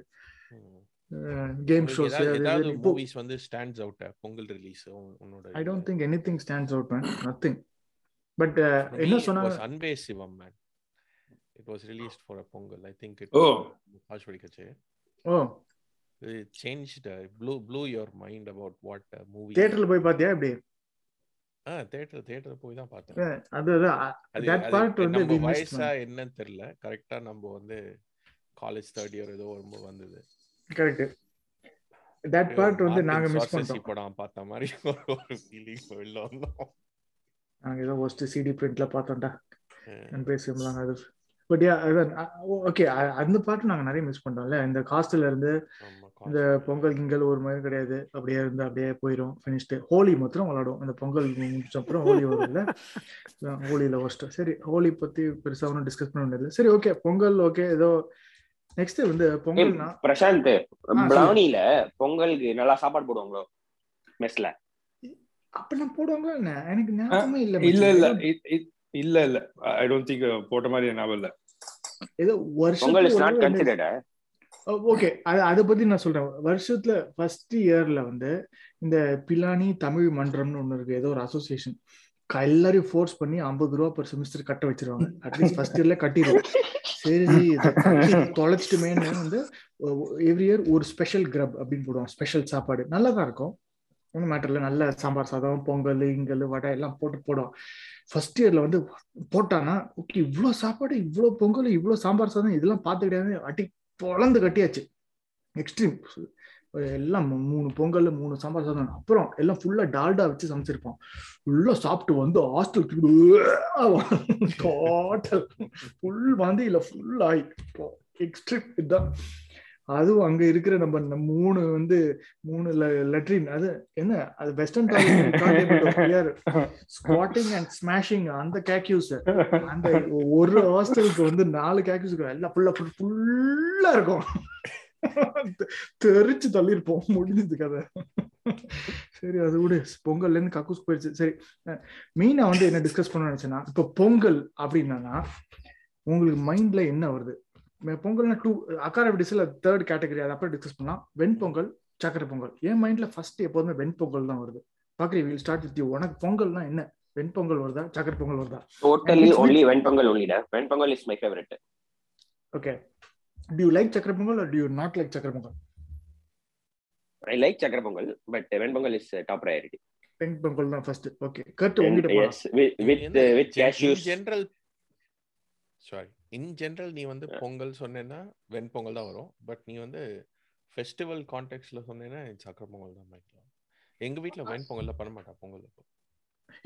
கேம் ஷோஸ் ஏதாவது மூவிஸ் வந்து ஸ்டாண்ட்ஸ் அவுட் பொங்கல் ரிலீஸ் உன்னோட I don't think anything stands out man nothing but என்ன சொன்னாங்க? Anbe Sivam man it was released for a Pongal I think it oh. Ash படிக்கச்சே oh. It changed uh, blew blew your mind about what uh, movie தியேட்டர்ல போய் பாத்தியா எப்படி? ஆ theatre theatre போய் தான் பார்த்தேன். அது தட் பார்ட் வந்து நம்ம வயசா. என்னன்னு தெரியல. கரெக்டா நம்ம வந்து காலேஜ் தேர்ட் இயர் ஏதோ வரும்போது வந்தது. கரெக்ட் தட் பார்ட் வந்து நாங்க மிஸ் பண்ணிட்டோம். படம் பார்த்த மாதிரி ஒரு- ஒரு ஃபீலிங் வெளில வந்தோம். நாங்க ஏதோ ஒஸ்ட் சிடி பிரிண்ட்ல பார்த்தோம்டா. நான் அது. பட் யா ஓகே அந்த பாட்டு நாங்க நிறைய மிஸ் பண்ணோம்ல இந்த காஸ்ட்ல இருந்து இந்த. பொங்கல் கிங்கல் ஒரு மாதிரி கிடையாது. அப்படியே இருந்து அப்படியே போயிடும் ஃபினிஷ்டு ஹோலி மாத்திரம் விளாடும் அந்த பொங்கல் முடிச்ச அப்புறம் ஹோலி வரும்ல ஹோலியில ஃபர்ஸ்ட் சரி ஹோலி பத்தி பெருசா ஒன்றும் டிஸ்கஸ் பண்ண வேண்டியது சரி ஓகே பொங்கல் ஓகே ஏதோ நெக்ஸ்ட் வந்து பொங்கல்னா பிரசாந்த். பிளவுனில பொங்கலுக்கு நல்லா சாப்பாடு போடுவாங்களோ? மெஸ்ல அப்பெல்லாம் போடுவாங்க என்ன? எனக்கு ஞாபகமே இல்ல இல்ல இல்ல. இல்ல இல்ல. ஐ டோன்ட் திங்க் போட்ட மாதிரி ஞாபகம் இல்ல. ஏதோ பொங்கல் இஸ் நாட் வருஷத்துக்கு கன்சிடர்ட் ஓகே அது அதை பத்தி நான் சொல்றேன். வருஷத்துல ஃபர்ஸ்ட் இயர்ல வந்து இந்த பிலானி தமிழ் மன்றம்னு ஒண்ணு இருக்கு. ஏதோ ஒரு அசோசியேஷன் எல்லாரையும் ஃபோர்ஸ் பண்ணி ஐம்பது ரூபா per செமிஸ்டர் கட்ட வச்சிருவாங்க. அட்லீஸ்ட் ஃபர்ஸ்ட் இயர்ல கட்டிடுவோம். சரி தொலைச்சிட்டுமேன்னு வந்து எவ்ரி இயர் ஒரு ஸ்பெஷல் கிரப் அப்படின்னு போடுவோம் ஸ்பெஷல் சாப்பாடு. நல்லா தான் இருக்கும். ஒன்றும் மேட்டர்ல நல்ல சாம்பார் சாதம் பொங்கல் இங்கல் வடை எல்லாம் போட்டு போடும் ஃபர்ஸ்ட் இயர்ல வந்து போட்டானா ஓகே இவ்வளோ சாப்பாடு இவ்வளோ பொங்கல் இவ்வளோ சாம்பார் சாதம் இதெல்லாம் பார்த்து கிடையாது அட்டி பொழந்து கட்டியாச்சு. எக்ஸ்ட்ரீம் எல்லாம் மூணு பொங்கல் மூணு சாம்பார் சாதம். அப்புறம் எல்லாம் ஃபுல்லா டால்டா வச்சு சமைச்சிருப்போம் ஃபுல்லாக சாப்பிட்டு வந்து ஹாஸ்டல் டோட்டல் ஃபுல் வந்து இல்ல ஃபுல் ஆகி எக்ஸ்ட்ரீம் இதுதான். அதுவும் அங்க இருக்கிற நம்ம இந்த மூணு வந்து மூணு லெட்ரின் அது என்ன? அது வெஸ்டர்ன் ஸ்குவாட்டிங் அண்ட் ஸ்மாஷிங் அந்த கேக்யூஸ் அந்த ஒரு ஹாஸ்டலுக்கு வந்து நாலு கேக்யூஸ் எல்லாம் ஃபுல்லா ஃபுல்லா இருக்கும். தெரிச்சு தள்ளிருப்போம் முடிஞ்சது கதை. சரி அது விடு. பொங்கல்ல இருந்து கக்கூஸ் போயிடுச்சு சரி. மெயினா வந்து என்ன டிஸ்கஸ் பண்ண நினைச்சேன்னா இப்ப பொங்கல் அப்படின்னா உங்களுக்கு மைண்ட்ல என்ன வருது? பொங்கல்னா டூ அக்கார டிஸ்ல தேர்ட் கேட்டகரி அதை அப்புறம் டிஸ்கஸ் பண்ணலாம். வெண்பொங்கல் சக்கரை பொங்கல். என் மைண்ட்ல ஃபர்ஸ்ட் எப்போதுமே வெண்பொங்கல் தான் வருது. பாக்குறீ வில் ஸ்டார்ட் வித் யூ உனக்கு பொங்கல்னா என்ன? வெண்பொங்கல் வருதா? சக்கரை பொங்கல் வருதா? Totally only venpongal ஒன்லிடா venpongal is my favourite okay do you like sakkarai pongal or do you not like sakkarai pongal? I like sakkarai pongal but venpongal is top priority venpongal தான் first okay correct உங்ககிட்ட with with cashews general sorry in general நீ வந்து பொங்கல் சொன்னேன்னா வெண்பொங்கல் தான் வரும். But நீ வந்து festival கான்டெக்ட்ல சொன்னேன்னா சக்கரை பொங்கல் தான் மைக்கலாம் எங்க வீட்ல வெண்பொங்கல்ல பண்ண மாட்டா பொங்கல்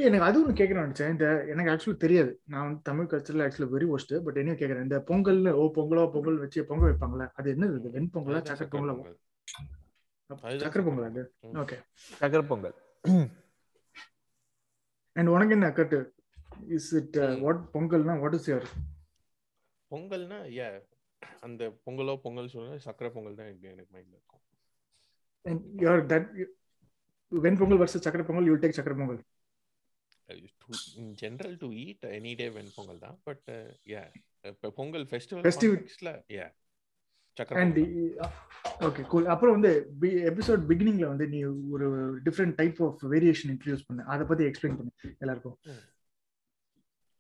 எனக்கு அது ஒன்று கேட்கணும் நினைச்சேன். இந்த எனக்கு ஆக்சுவலி தெரியாது. நான் வந்து தமிழ் கல்ச்சர்ல ஆக்சுவலி வெரி ஒஸ்ட் பட் என்ன கேட்கறேன். இந்த பொங்கல்னு ஓ பொங்கலோ பொங்கல் வச்சு பொங்கல் வைப்பாங்களே அது என்னது இது? வெண்பொங்கலா சக்கரை பொங்கலா? சக்கரை பொங்கல். அது ஓகே சக்கரை பொங்கல் அண்ட் உனக்கு என்ன கட்டு இஸ் இட் வாட் பொங்கல்னா வாட் இஸ் யுவர் பொங்கல்னா ஏ அந்த பொங்கலோ பொங்கல் சொல்லுங்க சக்கரை பொங்கல் தான் எனக்கு எனக்கு மைண்ட்ல இருக்கும். And you're that when pongal versus chakra pongal you take chakra pongal in general to eat any day when pongal தான் பட் யா இப்ப பொங்கல் ஃபெஸ்டிவல் யா சக்கரை and ஓகே கூல் அப்புறம் வந்து எபிசோட் பிகினிங்ல வந்து நீ ஒரு different type of variation introduce பண்ணு. அதை பத்தி எக்ஸ்பிளைன் பண்ணு எல்லாருக்கும்.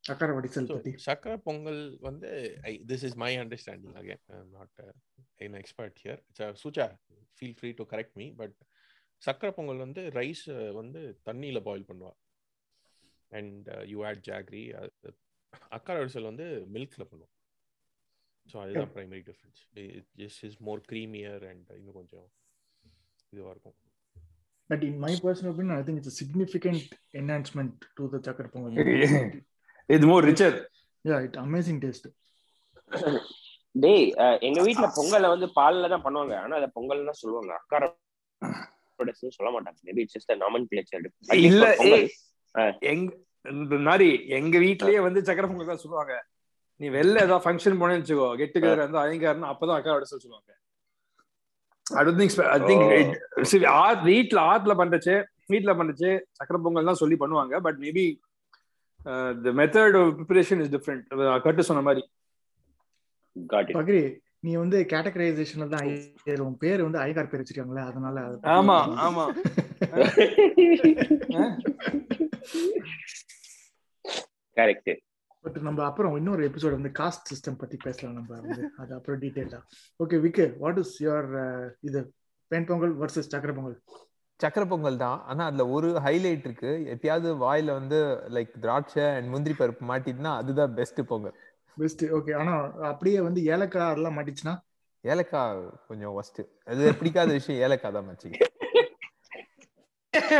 சக்கர வடிசல் பத்தி. சக்கரை பொங்கல் வந்து this is my understanding again not expert here. So, Suja feel free to correct me but sakkarai pongal வந்து ரைஸ் வந்து தண்ணியில பாயில் பண்ணுவா. அண்ட் யூ ஆட் ஜாக்ரி அக்கா அரிசல் வந்து மில்க்ல பண்ணுவோம் ஸோ அதுதான் primary difference just is more creamier and இன்னும் கொஞ்சம் இதுவாக இருக்கும். But in my personal opinion I think it's significant enhancement to the sakkara pongal. இது more richer ya it amazing taste டேய் எங்க வீட்ல பொங்கலை வந்து பால்ல தான் பண்ணுவாங்க. ஆனா அதை பொங்கல் தான் சொல்லுவாங்க. அக்கார சொல்ல மாட்டாங்க. மேபி இட்ஸ் ஜஸ்ட் நாமன் பிளேச்சர் இல்ல எங்க இந்த மாதிரி எங்க வீட்லயே வந்து சக்கரை பொங்கல் தான் சொல்லுவாங்க. நீ வெளில ஏதாவது ஃபங்க்ஷன் போனேன்னு வச்சுக்கோ கெட் டுகெதர் வந்து ஐயங்காரனா அப்பதான் அக்கா விட சொல்லுவாங்க. ஐ திங்க் ஐ திங்க் ஆத் வீட்ல ஆத்துல பண்றச்சு வீட்ல பண்றச்சு சக்கரை பொங்கல் தான் சொல்லி பண்ணுவாங்க. But maybe the method of preparation is different Kattu சொன்ன மாதிரி. பக்ரி நீ வந்து கேட்டகரைசேஷன்ல தான் ஐயர் உன் பேர் வந்து ஐகார் பேர் வச்சிருக்காங்களே அதனால ஆமா. ஆமா. கரெக்ட் பட் நம்ம அப்புறம் இன்னொரு எபிசோட் வந்து காஸ்ட் சிஸ்டம் பத்தி பேசலாம் நம்ம வந்து. அது அப்புறம் டீடைலா okay Vikku what is your இது? பெண் பொங்கல் வர்சஸ் சக்கர பொங்கல்? சக்கரை பொங்கல் தான். ஆனா அதுல ஒரு ஹைலைட் இருக்கு. எப்பயாவது வாயில வந்து லைக் திராட்சை அண்ட் முந்திரி பருப்பு மாட்டிட்டுனா அதுதான் பெஸ்ட் பொங்கல். பெஸ்ட் ஓகே ஆனா அப்படியே வந்து ஏலக்காய் எல்லாம் மாட்டிச்சுன்னா? ஏலக்காய் கொஞ்சம் ஒஸ்ட் அது பிடிக்காத விஷயம் ஏலக்காய் தான் மச்சி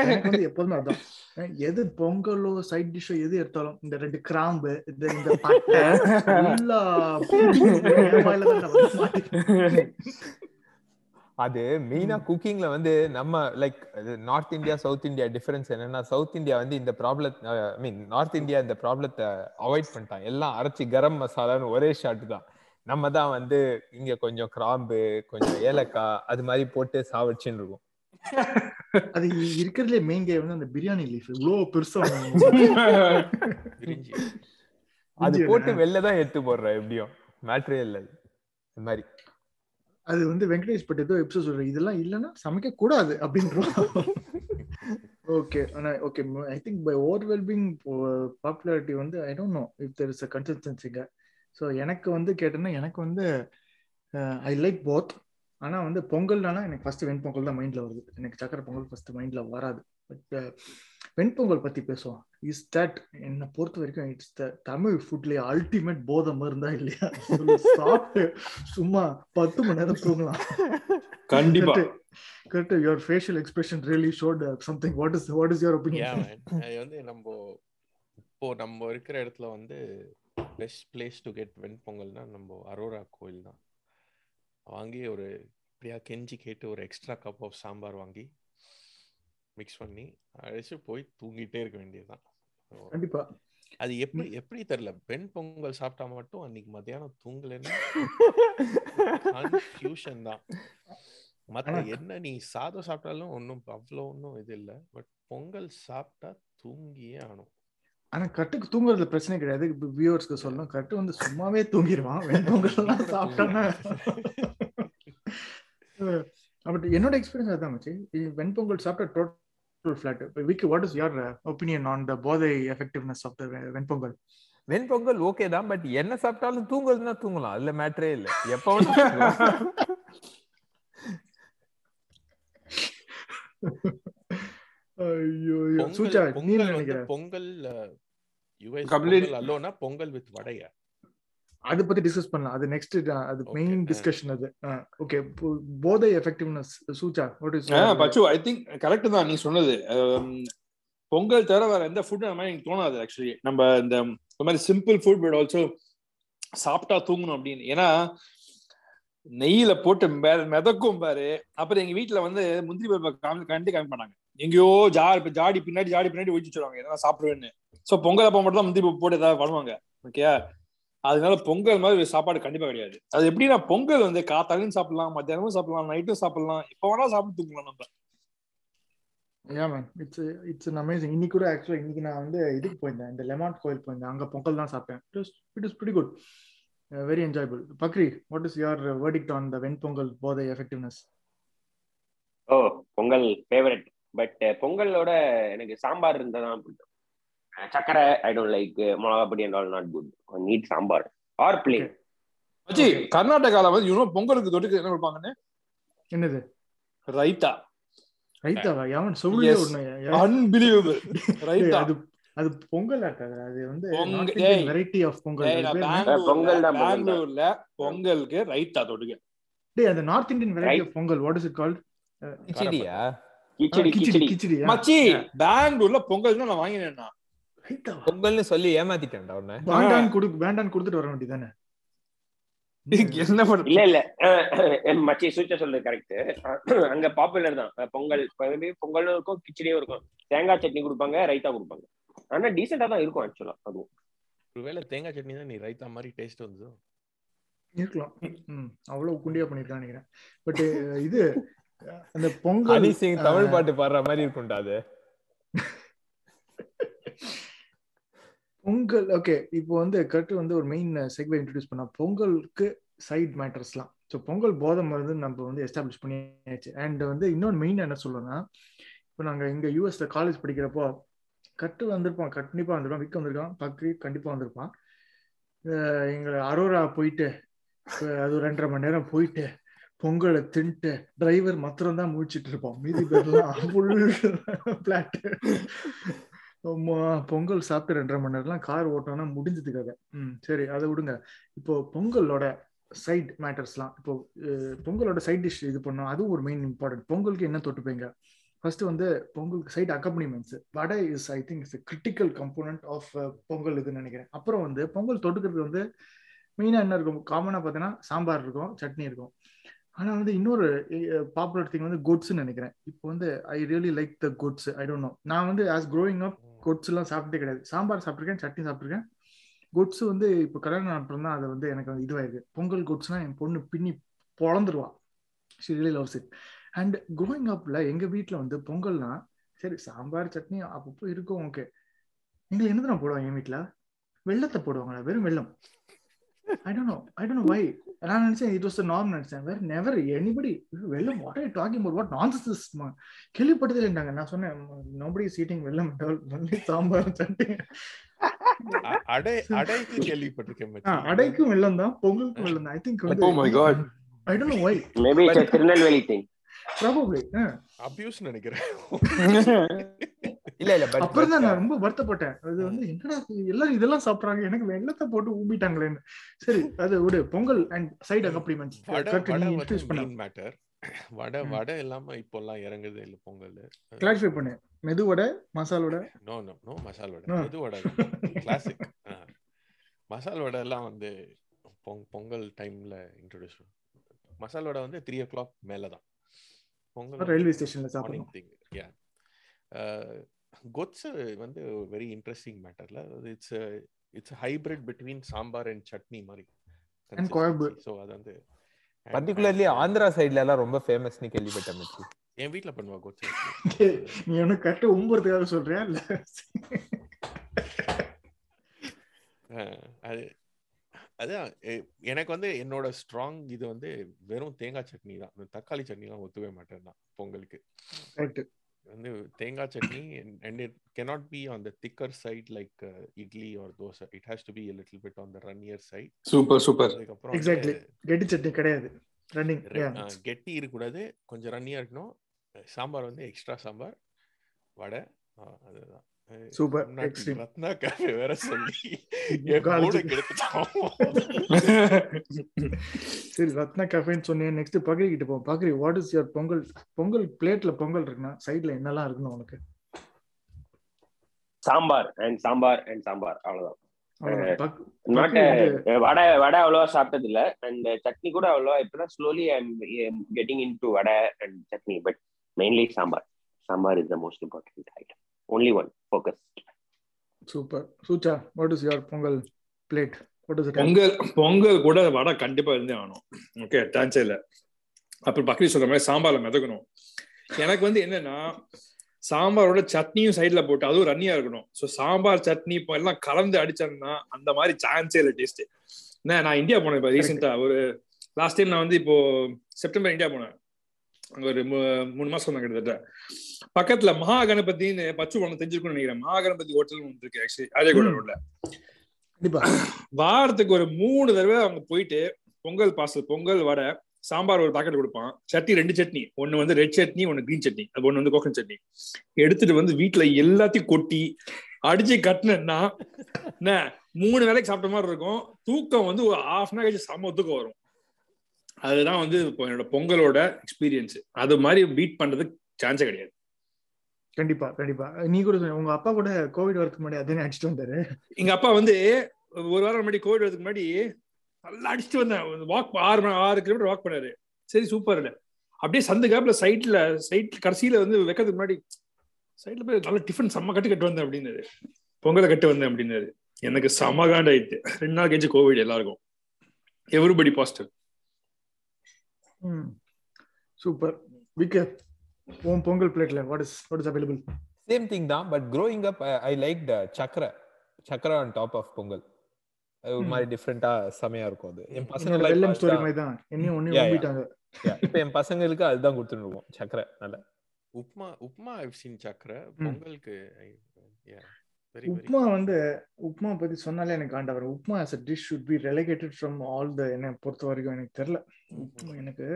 எனக்கு வந்து எப்போதுமே அதான். எது பொங்கலோ சைட் டிஷ்ஷோ எது எடுத்தாலும் இந்த ரெண்டு கிராம்பு இந்த இந்த பட்டை எல்லா என் வாயில தான் நான் வந்து மாட்டிக்கிறேன். அது மெயினா குக்கிங்ல வந்து நம்ம like north India south India difference என்னன்னா சவுத் இந்தியா வந்து இந்த problem I mean north India இந்த ப்ராப்ளத்தை அவாய்ட் பண்ணிட்டான். எல்லாம் அரைச்சி கரம் மசாலான்னு ஒரே ஷாட் தான். நம்ம தான் வந்து இங்க கொஞ்சம் கிராம்பு கொஞ்சம் ஏலக்காய் அது மாதிரி போட்டு சாவடிச்சுன்னு இருக்கும். அது இருக்கிறதுலே மெயின் கே வந்து அந்த பிரியாணி லீஃப் இவ்வளோ பெருசா அது போட்டு. வெளில தான் எடுத்து போடுற எப்படியும். மேட்ரே இல்ல அது. இந்த மாதிரி. அது வந்து வெங்கடேஷ் பட் ஏதோ எபிசோட் சொல்ற இதெல்லாம் இல்லைன்னா சமைக்க கூடாது அப்படின்றோம். ஓகே. ஆனா okay. I think by overwhelming popularity வந்து I don't know if there is a கன்சிஸ்டன்சிங்க so எனக்கு வந்து கேட்டேன்னா எனக்கு வந்து ஐ லைக் போத் ஆனா வந்து பொங்கல்னால எனக்கு ஃபர்ஸ்ட் வெண்பொங்கல் தான் மைண்ட்ல வருது. எனக்கு சக்கரை பொங்கல் ஃபர்ஸ்ட் மைண்ட்ல வராது. பட் வெண்பொங்கல் பத்தி பேசுவோம். இஸ் தட் என்னை பொறுத்த வரைக்கும் இட்ஸ் த தமிழ் ஃபுட்லயே அல்டிமேட் போதம் இருந்தா இல்லையா? சாப்பிட்டு சும்மா பத்து மணி நேரம் தூங்கலாம். கண்டிப்பா. Correct your facial expression really showed something what is what is your. அது வந்து நம்ம இப்போ நம்ம இருக்கிற இடத்துல வந்து பெஸ்ட் பிளேஸ் டு கெட் வெண்பொங்கல்னா நம்ம அரோரா கோயில் தான் வாங்கி ஒரு இப்படியா கெஞ்சி கேட்டு ஒரு எக்ஸ்ட்ரா கப் ஆஃப் சாம்பார் வாங்கி மிக்ஸ் பண்ணி அழைச்சு போய் தூங்கிட்டே இருக்க வேண்டியதுதான். கண்டிப்பா. அது எப்படி எப்படி தெரியல. பெண் பொங்கல் சாப்பிட்டா மட்டும் அன்னைக்கு மத்தியானம் தூங்கலைன்னா கன்ஃபியூஷன் தான். ஆனா- என்ன நீ சாதம் சாப்பிட்டாலும் ஒன்றும் அவ்வளோ ஒன்றும் இது இல்லை. பட் பொங்கல் சாப்பிட்டா தூங்கியே ஆகணும். ஆனா கட்டுக்கு தூங்குறதுல பிரச்சனை கிடையாது. வியூவர்ஸ்க்கு சொல்லணும். கட்டு வந்து சும்மாவே தூங்கிடுவான் வெண்பொங்கல்லாம் சாப்பிட்டான்னா பட் என்னோட எக்ஸ்பீரியன்ஸ் அதான் மச்சி. வெண்பொங்கல் சாப்பிட்டா total flat Vicky what is your opinion on the போதை effectiveness of the Venpongal? Venpongal okay தான் பட் என்ன சாப்பிட்டாலும் தூங்குறதுனா தூங்கலாம். அதுல மேட்டரே இல்ல. எப்ப. ஐயோ பொங்கல் பொங்கல் பொங்கல் யுஎஸ் Completely- பொங்கல் அல்லோனா பொங்கல் வித் வடையா? அதை பத்தி டிஸ்கஸ் பண்ணலாம். அது நெக்ஸ்ட் அது மெயின். டிஸ்கஷன் அது. ஓகே போதை எஃபெக்டிவ்னஸ் சூச்சா வாட் இஸ் பச்சு ஐ திங்க் கரெக்ட் தான் நீ சொன்னது. பொங்கல் தவிர வேற எந்த ஃபுட் அந்த மாதிரி எனக்கு தோணாது ஆக்சுவலி நம்ம இந்த இந்த மாதிரி சிம்பிள் ஃபுட் பட் ஆல்சோ சாப்பிட்டா தூங்கணும் அப்படின்னு. ஏன்னா நெய்யில போட்டு மிதக்கும் பாரு. அப்புறம் எங்க வீட்ல வந்து முந்திரி பருப்பை காமி கண்டு காமிக்க மாட்டாங்க. எங்கேயோ ஜாடி ஜாடி பின்னாடி ஜாடி பின்னாடி ஒழிச்சு வச்சிருவாங்க. எதனா சாப்பிடுவேன்னு. சோ பொங்கல் அப்ப மட்டும் தான் முந்திரி பருப்பு போட்டு ஏதாவது பண்ணுவாங்க. ஓகே அதனால பொங்கல் மாதிரி ஒரு சாப்பாடு கண்டிப்பா கிடையாது. அது எப்படின்னா பொங்கல் வந்து காத்தாலையும் சாப்பிடலாம் மத்தியானமும் சாப்பிடலாம் நைட்டும் சாப்பிடலாம். எப்ப வேணா சாப்பிட்டு தூங்கலாம் நம்ம. Yeah man it's it's amazing இன்னைக்கு கூட ஆக்சுவலா இன்னைக்கு நான் வந்து இதுக்கு போயிருந்தேன். இந்த லெமாண்ட் கோயில் போயிருந்தேன். அங்க பொங்கல் தான் சாப்பிட்டேன். It is it is pretty good very enjoyable Bakri what is your verdict on the Ven Pongal போதை effectiveness oh Pongal favourite but பொங்கலோட எனக்கு சாம்பார் இருந்தா தான் பிடிக்கும். சக்கரை ஐ டோன்ட் லைக் மிளகா பொடி and all not good need sambar. Or plain அச்சி கர்நாடகால வந்து யூனோ பொங்கலுக்கு தொட்டுக்கு என்ன கொடுப்பாங்கன்னு? என்னது? ரைத்தா. ரைத்தாவா? எவன் சொல்லியே Yes. ஒண்ணு அன்பிலீவபிள் ரைத்தா. அது அது பொங்கல் அது வந்து. Variety of Pongal? பொங்கல் பெங்களூர்ல பொங்கலுக்கு ரைத்தா தொட்டுக்க. டேய் அந்த north Indian variety. Of Pongal what is it called கிச்சடியா? Khichdi khichdi மச்சி பெங்களூர்ல பொங்கல் தான் நான் வாங்கினேன்னா பொங்கல்னு சொல்லி ஏமாத்திட்டேன்டா உன்னை. வேண்டான் கொடு வேண்டான் கொடுத்துட்டு வர வேண்டியதானே என்ன பண்ண இல்ல இல்ல. மச்சி சூச்ச சொல்றது கரெக்ட் அங்க பாப்புலர் தான். பொங்கல் பொங்கலும் இருக்கும் கிச்சடியும் இருக்கும். தேங்காய் சட்னி கொடுப்பாங்க ரைத்தா கொடுப்பாங்க. ஆனா டீசெண்டா தான் இருக்கும் ஆக்சுவலா அதுவும். ஒருவேளை தேங்காய் சட்னி தான் நீ ரைத்தா மாதிரி டேஸ்ட் வந்ததோ? இருக்கலாம். ம் அவ்வளவு குண்டியா பண்ணிருக்கான்னு நினைக்கிறேன். பட் இது அந்த பொங்கல் தமிழ் பாட்டு பாடுற மாதிரி இருக்கும்டா அது. பொங்கல் ஓகே இப்போ வந்து கட்டு வந்து ஒரு மெயின் செக்வே இன்ட்ரடியூஸ் பண்ணா பொங்கலுக்கு சைட் மேட்டர்ஸ்லாம் ஸோ பொங்கல் போதை மருந்து நம்ம வந்து எஸ்டாப்ளிஷ் பண்ணியாச்சு. அண்ட் வந்து இன்னொன்று மெயின் என்ன சொல்லணும்னா இப்போ நாங்கள் இங்கே யூஎஸ்ல காலேஜ் படிக்கிறப்போ கட்டு வந்திருப்பான் கண்டிப்பாக வந்திருப்பான் விக்க வந்திருக்கான் பக்ரி கண்டிப்பாக வந்திருப்பான். எங்களை அரோரா போயிட்டு அது ரெண்டரை மணி நேரம் போயிட்டு பொங்கலை தின்ட்டு டிரைவர் மாத்திரம் தான் முடிச்சிட்டு இருப்போம் மீதி பேர்லாம் ஃபுல் பிளாட்டு பொங்கல் சாப்பிட்டு ரெண்டரை மணி நேரம்லாம் கார் ஓட்டணும்னா முடிஞ்சதுக்காக. ம் சரி அதை விடுங்க. இப்போ பொங்கலோட சைட் மேட்டர்ஸ்லாம் இப்போ பொங்கலோட சைட் டிஷ் இது பண்ணோம் அதுவும் ஒரு மெயின் இம்பார்ட்டன்ட் பொங்கலுக்கு என்ன தொட்டுப்பீங்க? ஃபர்ஸ்ட் வந்து பொங்கலுக்கு side accompaniments vada is I think is critical component of Pongal இதுன்னு நினைக்கிறேன். அப்புறம் வந்து பொங்கல் தொட்டுக்கிறது வந்து மெயினாக என்ன இருக்கும்? காமனாக பார்த்தீங்கன்னா சாம்பார் இருக்கும் சட்னி இருக்கும். ஆனால் வந்து இன்னொரு பாப்புலர் திங் வந்து குட்ஸ்ன்னு நினைக்கிறேன். இப்போ வந்து I really like the goods I don't know நான் வந்து ஆஸ் க்ரோயிங் அப் குட்ஸ் எல்லாம் சாப்பிட்டே கிடையாது. சாம்பார் சாப்பிட்ருக்கேன் சட்னி சாப்பிட்ருக்கேன் குட்ஸ் வந்து இப்போ கல்யாணம் அப்புறம் தான் அது வந்து எனக்கு வந்து இதுவாயிருக்கு. பொங்கல் குட்ஸ்னா என் பொண்ணு பின்னி பொழந்துருவா. She really loves it and growing அப்ல எங்க வீட்டில் வந்து பொங்கல்னா சரி சாம்பார் சட்னி அப்பப்போ இருக்கும் ஓகே எங்களுக்கு என்ன தான் போடுவாங்க என் வீட்டில் வெள்ளத்தை போடுவாங்களா வெறும் வெள்ளம் I don't know I don't know why நான் நினைச்சேன் இட் வாஸ் நார்ம் நினைச்சேன் வேற நெவர் எனிபடி வெள்ளம் what I talking about what nonsense கேள்விப்பட்டதே இல்லைண்டாங்க நான் சொன்னேன் நோபடி சீட்டிங் வெள்ளம் ஒன்லி சாம்பார் சட்னி. அ- அடை அடைக்கு கேள்விப்பட்டிருக்கேன். அடைக்கும் வெள்ளம் தான் பொங்கலுக்கும் வெள்ளம் தான். ஐ திங்க் வந்து Oh my God. I don't know why maybe Tirunelveli thing probably abuse நினைக்கிறேன். இல்ல இல்ல அப்புறம் தான் நான் ரொம்ப வருத்தப்பட்டேன். அது வந்து என்னடா இது, எல்லாரும் இதெல்லாம் சாப்பிடுறாங்க. எனக்கு வெள்ளத்தை போட்டு ஊம்பிட்டாங்களேன்னு. சரி அது விடு பொங்கல் அண்ட் சைடு வந்து இன்ட்ரடியூஸ் பண்ண. மேட்டர் வடை. வடை இல்லாம இப்போல்லாம் இறங்குது இல்ல பொங்கல். கிளாரிஃபை பண்ணு. மெது வடை மசால் வடை? நோ நோ நோ மசால் வடை. இது வடை கிளாசிக் மசால் வடை எல்லாம் வந்து பொங் பொங்கல் டைம்ல இன்ட்ரோடியூஸ் மசால் வடை வந்து த்ரீ ஓ கிளாக் மேல தான் பொங்கல் ரயில்வே ஸ்டேஷன்ல திங் யா கொத்ஸ் வந்து very interesting மேட்டர்ல it's it's hybrid between sambar and chutney மாதிரி And குழம்பு. ஸோ அது வந்து பர்டிகுலர்லி ஆந்திரா சைட்ல எல்லாம் ரொம்ப ஃபேமஸ்னு கேள்விப்பட்டேன் மச்சி என் வீட்ல பண்ணுவா கொச்சு நீ ஒண்ணு கரெக்டா ஒன்பதுக்காக சொல்றியா? இல்ல. அது அதான் எனக்கு வந்து என்னோட ஸ்ட்ராங் இது வந்து வெறும் தேங்காய் சட்னி தான். தக்காளி சட்னிலாம் ஒத்துவே மாட்டேன் நான் பொங்கலுக்கு. வந்து தேங்காய் chutney and it cannot be on the thicker side like idli or dosa. It has to be little bit on the runnier side super super அதுக்கப்புறம் Exactly. கெட்டி சட்னி கிடையாது. ரன்னிங் கெட்டி இருக்கக்கூடாது. கொஞ்சம் ரன்னியா இருக்கணும். சாம்பார் வந்து எக்ஸ்ட்ரா சாம்பார் வடை அதுதான். அஹ் Super, முன்னாடி extreme. ரத்னா காஃபே வேற சொல்லி சரி ரத்னா கஃபேன்னு சொன்னேன். நெக்ஸ்ட் பக்ரி கிட்ட போவோம். Bakri what is your Pongal Pongal பிளேட்ல பொங்கல் இருக்குன்னா சைடுல என்னெல்லாம் இருக்கணும் உனக்கு? சாம்பார் அண்ட் சாம்பார் அண்ட் சாம்பார் அவ்வளவுதான். பக்- நாட் பக்ரி வடை வடை அவ்வளவா சாப்பிட்டது இல்ல அண்ட் சட்னி கூட அவ்வளவா இப்பதான் slowly I am getting into vada and chutney but mainly sambar. Sambar is the most important item only one focus super Soocha what is your Pongal plate what is Pongal Pongal கூட வடை கண்டிப்பா இருந்தே ஆகணும். Okay சான்ஸே இல்ல. அப்புறம் பக்ரி சொல்ற மாதிரி சாம்பார்ல மிதக்கணும். எனக்கு வந்து என்னன்னா சாம்பாரோட சட்னியும் சைடுல போட்டு அதுவும் ரன்னியா இருக்கணும். ஸோ சாம்பார் சட்னி இப்போ எல்லாம் கலந்து அடிச்சோம்னா அந்த மாதிரி சான்ஸே இல்லை டேஸ்ட் என்ன நான் இந்தியா போனேன் இப்போ ரீசெண்டா ஒரு லாஸ்ட் டைம் நான் வந்து இப்போ செப்டம்பர் இந்தியா போனேன். ஒரு மூணு மாசம் தான் கிட்டத்தட்ட. பக்கத்துல மகா கணபதினு பச்சு ஒன்று தெரிஞ்சிருக்கும்னு நினைக்கிறேன். மகா கணபதி ஹோட்டல் ஒன்று இருக்கு ஆக்சுவலி அஜயகோட ரோட்ல கண்டிப்பா. வாரத்துக்கு ஒரு மூணு தடவை அவங்க போயிட்டு பொங்கல் பார்சல் பொங்கல் வடை சாம்பார் ஒரு பாக்கெட் கொடுப்பான். சட்னி ரெண்டு சட்னி. ஒன்னு வந்து ரெட் சட்னி ஒன்னு கிரீன் சட்னி. அது ஒன்னு வந்து கோகனட் சட்னி. எடுத்துட்டு வந்து வீட்டுல எல்லாத்தையும் கொட்டி அடிச்சு கட்டினேன்னா என்ன மூணு வேலைக்கு சாப்பிட்ட மாதிரி இருக்கும். தூக்கம் வந்து ஒரு ஹாஃப் அன் கழிச்சு செம்ம தூக்கம் வரும். அதுதான் வந்து என்னோட பொங்கலோட எக்ஸ்பீரியன்ஸ் அது மாதிரி பீட் பண்றதுக்கு சான்ஸே கிடையாது. கண்டிப்பா கண்டிப்பா. நீ கூட உங்க அப்பா கூட கோவிட் வரதுக்கு முன்னாடி அதே அடிச்சுட்டு வந்தாரு. எங்க அப்பா வந்து ஒரு வாரம் முன்னாடி கோவிட் வரதுக்கு முன்னாடி நல்லா அடிச்சுட்டு வந்தேன் வாக் ஆறு ஆறு கிலோமீட்டர் வாக் பண்ணாரு. சரி சூப்பர் அப்படியே சந்து கேப்ல சைட்ல சைட் கடைசியில வந்து வைக்கிறதுக்கு முன்னாடி சைட்ல போய் நல்ல டிஃபன் செம்ம கட்டு கட்டு வந்தேன் அப்படின்னாரு. பொங்கலை கட்டு வந்தேன் அப்படின்னாரு. எனக்கு செம்ம காண்டாயிட்டு ரெண்டு நாள் கழிச்சு கோவிட் எல்லாருக்கும். எவ்ரிபடி பாசிட்டிவ் சூப்பர் விக்க உன் பொங்கல் பிளேட்ல what is what is available same thing தான் but growing up I like the சக்கரை. சக்கரை ஆன் டாப் ஆஃப் பொங்கல். அது ஒரு. மாதிரி டிஃப்ரெண்டா செமையா இருக்கும் அது. என் பசங்க வெள்ளம் ஸ்டோரி மாதிரி தான் என்னையும் yeah. நம்பிட்டாங்க இப்ப என் பசங்களுக்கு அதுதான் கொடுத்துருவோம் சக்கரை. நல்ல. உப்மா உப்மா ஐவ் சீன் சக்கரை. பொங்கலுக்கு உப்மா வந்து உப்மா பத்தி சொன்னாலே எனக்கு ஆண்டா வரும். Upma as a dish should be relegated from all the என்ன பொறுத்த வரைக்கும் எனக்கு தெரியல. எனக்கு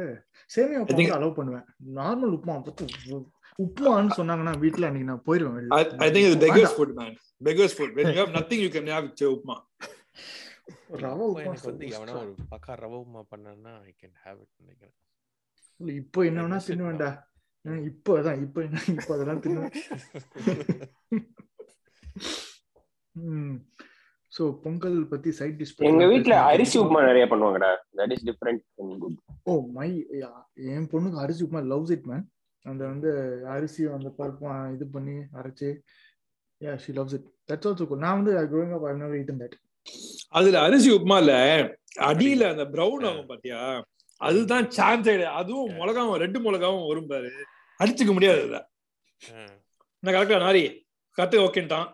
semiya I think- upma allow பண்ணுவேன். நார்மல் உப்மா பத்தி உப்மான்னு சொன்னாங்கன்னா வீட்ல அன்னைக்கு நான் போயிருவேன். ஐ திங்க் இது beggars. Food man beggars food when you have nothing you can have with upma. ரவை உப்மா எனக்கு வந்து எவனா. ஒரு பக்கா ரவ உப்மா பண்ணான்னா ஐ கேன் ஹேவ் இட் நினைக்கிறேன். இல்ல, இப்போ என்ன வேணா miss it தின்னுவேன்டா இப்போ அதான் இப்போ என்ன இப்போ அதெல்லாம் தின்னுவேன். சோ பொங்கல் பத்தி சைட் டிஷ் எங்க வீட்ல அரிசி உப்புமா நிறைய பண்ணுவாங்கடா. That is different good oh my என் பொண்ணுக்கு அரிசி உப்புமா லவ்ஸ் இட் மேன் அந்த வந்து அரிசி அந்த பருப்பும் இது பண்ணி அரைச்சு yeah she loves it that's also cool நான் வந்து growing up I've never eaten that. அதுல அரிசி உப்புமால அடியில அந்த பிரவுன் ஆகும் பாத்தியா? அதுதான் சான்ஸ் அதுவும் மிளகாவும் ரெண்டு மிளகாவும் வரும் பாரு. அடிச்சுக்க முடியாது நான் கரெக்டா நாரி கரெக்டா ஓகேன்ட்டான்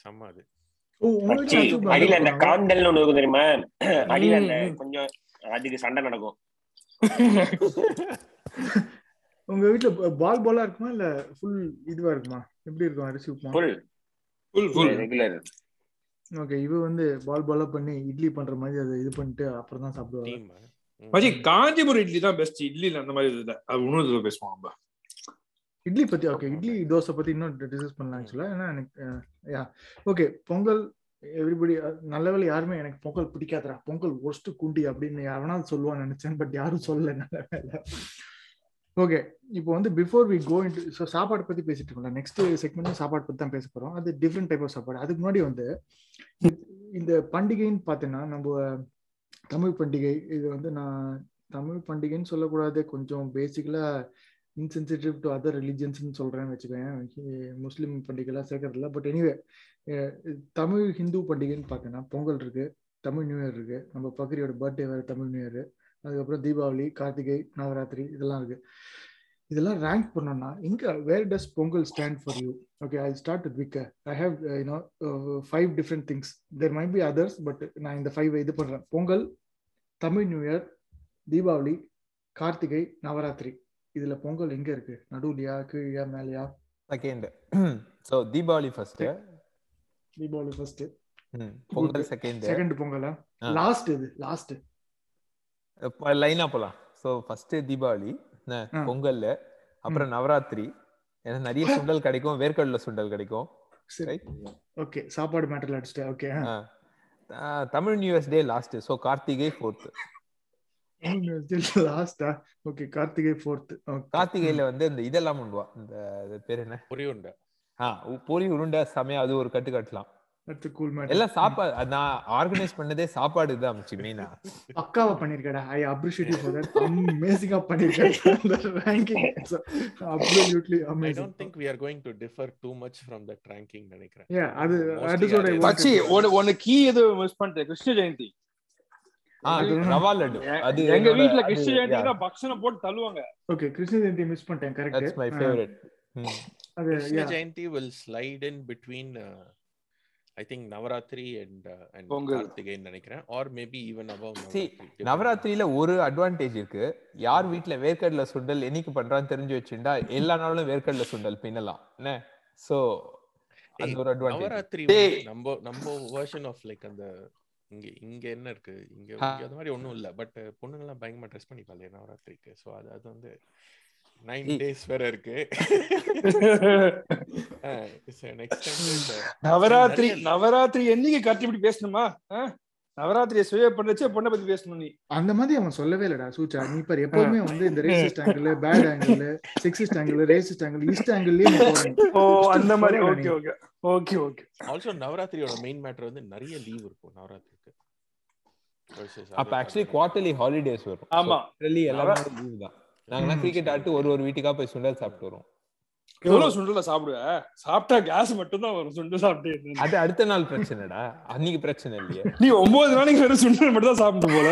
செம்ம அது. அடியில அந்த? காந்தல்னு ஒண்ணு இருக்கும் தெரியுமா? அடியில அந்த. கொஞ்சம் அதுக்கு சண்டை நடக்கும். உங்க வீட்ல பால் பாலா இருக்குமா? இல்ல ஃபுல் இதுவா இருக்குமா? எப்படி இருக்கும் அரிசி upma? Full full full regular okay இவ வந்து பால் பாலா பண்ணி இட்லி பண்ற மாதிரி அதை இது பண்ணிட்டு அப்புறம் தான் சாப்பிடுவாங்க மச்சி காஞ்சிபுரம் இட்லி தான் பெஸ்ட் இட்லில அந்த மாதிரி இது அது உணவு நம்ம இட்லி பத்தி ஓகே இட்லி தோசை பத்தி இன்னும் டிஸ்கஸ் பண்ணலாம் ஆக்சுவலா ஏன்னா எனக்கு யா ஓகே பொங்கல் எவ்ரிபடி நல்ல யாருமே எனக்கு பொங்கல் பிடிக்காதடா. பொங்கல் ஒஸ்ட் குண்டி அப்படின்னு எவனாவது சொல்லுவான்னு நினைச்சேன் பட் யாரும் சொல்லல நல்ல வேலை ஓகே இப்போ வந்து before we go into so சாப்பாடு பத்தி பேசிட்டு இருக்கோம் நெக்ஸ்ட் செக்மெண்ட் சாப்பாடு பத்தி தான் பேச போறோம். அது டிஃப்ரெண்ட் டைப் ஆஃப் சாப்பாடு. அதுக்கு முன்னாடி வந்து இந்த பண்டிகைன்னு பார்த்தீங்கன்னா நம்ம தமிழ் பண்டிகை இது வந்து நான் தமிழ் பண்டிகைன்னு சொல்லக்கூடாது. கொஞ்சம் பேசிக்கலா இன்சென்சிட்டிவ் டு அதர் ரிலீஜியன்ஸ்னு சொல்கிறேன்னு வச்சுக்கோங்க முஸ்லீம் பண்டிகைலாம் சேர்க்கறதில்ல. பட் எனிவே தமிழ் ஹிந்து பண்டிகைன்னு பார்த்தீங்கன்னா பொங்கல் இருக்குது தமிழ் நியூ இயர் இருக்குது நம்ம பக்ரியோட பர்த்டே வேறு தமிழ் நியூ இயர் அதுக்கப்புறம் தீபாவளி கார்த்திகை நவராத்திரி இதெல்லாம் இருக்குது இதெல்லாம் ரேங்க் பண்ணோம்னா இங்கே where does Pongal stand for you okay I start with விக்க I have you know five different things there might be others but நான் இந்த ஃபைவ் இது பண்ணுறேன் பொங்கல் தமிழ் நியூ இயர் தீபாவளி கார்த்திகை நவராத்திரி. இதுல பொங்கல் எங்க இருக்கு? நடுவுலையா கீழயா மேலையா? Second so Deepavali first Deepavali first Pongal second second பொங்கலா. லாஸ்ட் இது லாஸ்ட் லைனா போலாம். சோ ஃபர்ஸ்ட் தீபாவளி என்ன, ஆ. பொங்கல் அப்புறம் நவராத்திரி. ஏன்னா நிறைய சுண்டல் கிடைக்கும். வேர்க்கடலை சுண்டல் கிடைக்கும். சரி. ஓகே சாப்பாடு மேட்டர்ல அடிச்சிட்டேன். Okay Tamil new years day last so Karthigai fourth லாஸ்டா ஓகே கார்த்திகை ஃபோர்த் கார்த்திகையில வந்து இந்த இதெல்லாம் பண்ணுவா இந்த பேர் என்ன? ஒரே உண்டை ஆ பொரி உருண்டை சமயம் அது ஒரு கட்டு கட்டலாம். எல்லாம் சாப்பாடு அது நான் ஆர்கனைஸ் பண்ணதே சாப்பாடு தான் அமைச்சு மெயினா பக்காவா பண்ணிருக்கடா. I appreciate you for that அமேசிங்கா பண்ணிருக்கேன் அந்த ranking absolutely I amazing don't think we are going to differ too much from that ranking நினைக்கிறேன். யா அது அது- ஒன்னு கீ எது மிஸ் பண்ணிட்டேன் கிருஷ்ண ஜெயந்தி ரவா லட்டு. அது எங்க வீட்ல கிருஷ்ண ஜெயந்தி பக்ஷனை போட்டு தள்ளுவாங்க. ஓகே கிருஷ்ண ஜெயந்தி மிஸ் பண்ணிட்டேன் கரெக்ட். அது between uh, I think Navaratri and uh, and Pongal. Kartigai நினைக்கிறேன். Or maybe even above See, Navaratri. depending. நவராத்திரியில ஒரு அட்வான்டேஜ் இருக்கு. யார் வீட்ல வேர்க்கடலை சுண்டல் என்னைக்கு பண்றான்னு தெரிஞ்சு வச்சுட்டா எல்லா நாளும் வேர்க்கடலை சுண்டல் பின்னலாம். என்ன? சோ அது ஒரு அட்வான்டேஜ் நவராத்திரி நம்ம நம்ம வெர்ஷன் ஆஃப் லைக் அந்த இங்க இங்க என்ன இருக்கு? இங்க அந்த மாதிரி ஒண்ணும் இல்ல. பட் பொண்ணுங்கலாம் பயங்கரமா ட்ரெஸ் பண்ணிப்பாங்க நவராத்திரிக்கு. சோ அது அது வந்து நைன். டேஸ் வேற இருக்கு. நெக்ஸ்ட் நவராத்திரி நவராத்திரி என்னைக்கு கட்டி இப்படி பேசணுமா? நவராத்திரியை சுய பண்ணுச்சு பொண்ணை பத்தி பேசணும் நீ. அந்த மாதிரி அவன் சொல்லவே இல்லடா சூச்சா நீ பாரு எப்பவுமே வந்து இந்த racist angle bad angle sexist angle racist angle east ஆங்கிள்லயே oh அந்த மாதிரி. Okay okay. Okay okay. Also நவராத்திரியோட main matter வந்து நிறைய லீவ் இருக்கும் Versus அப்ப ஆக்சுவலி. குவார்டர்லி ஹாலிடேஸ் வரும். ஆமா. Quarterly எல்லாமே லீவ் தான். நாங்கலாம் ம். கிரிக்கெட் ஆட்டு ஒரு ஒரு வீட்டுக்கா போய் சுண்டல் சாப்பிட்டு வரோம் எவ்வளவு சுண்டல சாப்பிடுவ? சாப்பிட்டா கேஸ் மட்டும் தான் வரும். சுண்டல் சாப்பிட்டே. அது அடுத்த நாள் பிரச்சனைடா. அன்னைக்கு பிரச்சனை இல்லையே. நீ ஒன்பது நாளைக்கு வெறும் சுண்டல் மட்டும் தான் சாப்பிட்டு போல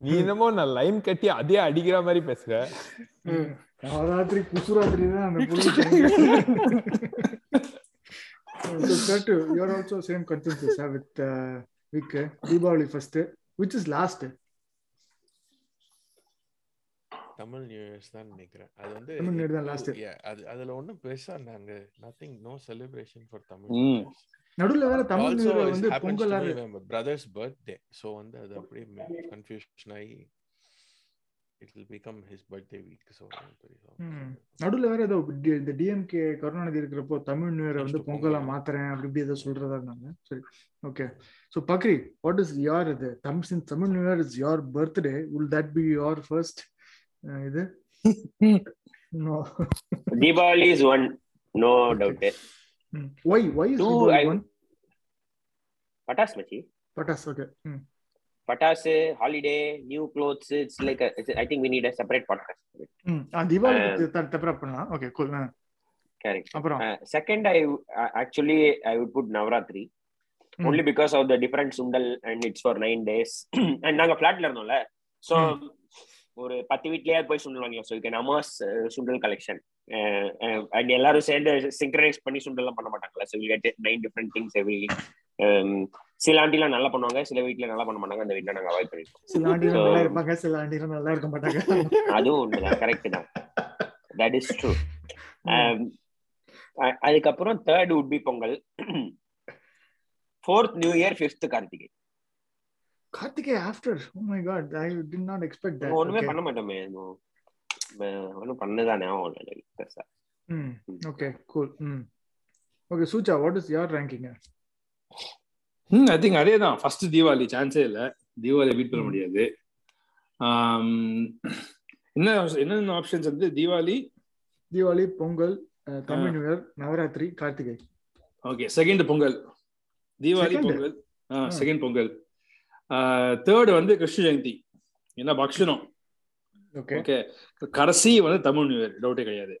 நீ என்னமோ நான் லைன் கட்டி அதே அடிக்கிற மாதிரி பேசுற. நவராத்திரி குசுராத்திரி தான் அந்த புள்ளி you're also same consensus with uh, Uh, Deepavali first which is last Tamil new years தான் நினைக்கிறேன் அது வந்து தமிழ் Year தான் last. Yeah, அது அதுல ஒண்ணும் பெருசா நாங்க nothing no celebration for Tamil. நடுவுல வேற தமிழ் Year it வந்து பொங்கல் brother's birthday so வந்து அது அப்படியே கன்ஃபியூஷன் ஆகி it will become his birthday week so ம். நடுவுல வேற ஏதோ இந்த டிஎம்கே கருணாநிதி இருக்கிறப்போ தமிழ் நியூ இயர் வந்து பொங்கலா. மாத்துறேன் அப்படி இப்படி ஏதோ சொல்றதா இருந்தாங்க. சரி okay so Bakri what is யார் இது? தமிழ் சின் Tamil new year is your birthday will that be your first இது? No Diwali is one, no doubt. Why why is Deepavali one Patas machi. Pattas okay new clothes. It's like a, it's, I think we need a separate podcast. ம் Deepavali Uh, தப்பரா பண்ணலாம் okay cool Correct. அப்புறம் Uh, uh, actually I would put Navratri Mm. only because of the different sundal and it's for nine days. and நாங்க flatல இருந்தோம்ல so ஒரு பத்து வீட்லயே போய் சுண்டல் வாங்கலாம் so can amass sundal collection and எல்லாரும் சேர்ந்து சிங்க்ரனைஸ் பண்ணி சுண்டல்லாம் பண்ண மாட்டாங்கல்ல so will get nine different things every சில ஆண்டிலாம் நல்லா பண்ணுவாங்க சில வீட்ல நல்லா பண்ண மாட்டாங்க அந்த வீட்ல நாங்க அவாய்ட் பண்ணிருக்கோம். சில So- நல்லா இருப்பாங்க சில ஆண்டிகள் நல்லா இருக்க மாட்டாங்க. அதுவும் உண்மைதான் கரெக்ட் தான். தட் இஸ் ட்ரூ அதுக்கப்புறம் third would be Pongal. Fourth new year fifth Karthigai. Karthigai after oh my God I did not expect that ஒண்ணுமே பண்ண மாட்டோமே இன்னும். ம- ஒண்ணும் பண்ணதான். ம் ஓகே கூல் ம். Okay Soocha what is your ranking hmm I think அதே தான் ஃபர்ஸ்ட் தீபாவளி சான்ஸே இல்ல. தீபாவளி பீட் பண்ண. முடியாது. என்ன என்னென்ன ஆப்ஷன்ஸ் வந்து Deepavali? Deepavali Pongal Tamil. New year Navaratri Karthigai. Okay second Pongal. Deepavali Second? Pongal. Second Pongal. Third வந்து கிருஷ்ண ஜெயந்தி. என்ன பக்ஷனம் ஓகே ஓகே கடைசி வந்து தமிழ் நியூ இயர் டவுட்டே கிடையாது.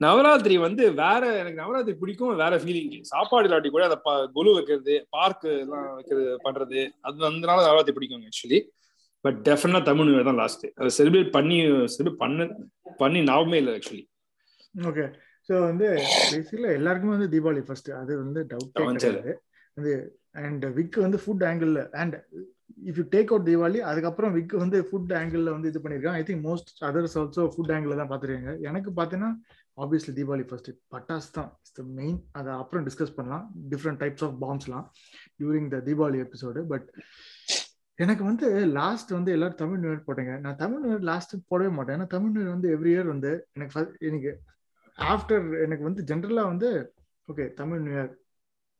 நவராத்திரி வந்து வேற எனக்கு நவராத்திரி பிடிக்கும் வேற ஃபீலிங் சாப்பாடு இல்லாட்டி கூட அந்த ப- கொலு வைக்கிறது பார்க் எல்லாம் வைக்கிறது பண்றது அது அதனால நவராத்திரி பிடிக்கும் ஆக்சுவலி பட் டெஃபினட்டா தமிழ் தான் லாஸ்ட் அதை செலிப்ரேட் பண்ணி செலிப்ரேட் பண்ண பண்ணி ஞாபகமே இல்லை ஆக்சுவலி ஓகே ஸோ வந்து பேசிக்கல எல்லாருக்குமே வந்து தீபாவளி ஃபர்ஸ்ட் அது வந்து. கிடையாது. அது அண்ட் விக் வந்து food angle and if you take out Deepavali அதுக்கப்புறம் விக் வந்து ஃபுட் ஆங்கிள் வந்து இது பண்ணிருக்காங்க I think most others also food angle தான் பார்த்துருக்காங்க. எனக்கு பார்த்தீங்கன்னா ஆப்வியஸ்லி தீபாவளி ஃபர்ஸ்ட் பட்டாஸ் தான். இஸ் த மெயின் அதை அப்புறம் டிஸ்கஸ் பண்ணலாம். Different types of பாம்ஸ்லாம் during the Deepavali episode but எனக்கு வந்து லாஸ்ட் வந்து எல்லாரும் தமிழ் நியூ இயர் போட்டேங்க. நான் தமிழ் நியூ இயர் லாஸ்ட் போடவே மாட்டேன். ஏன்னா தமிழ் நியூ இயர் வந்து எவ்ரி இயர் வந்து எனக்கு எனக்கு ஆஃப்டர் எனக்கு வந்து ஜென்ரலாக வந்து ஓகே தமிழ் நியூ இயர்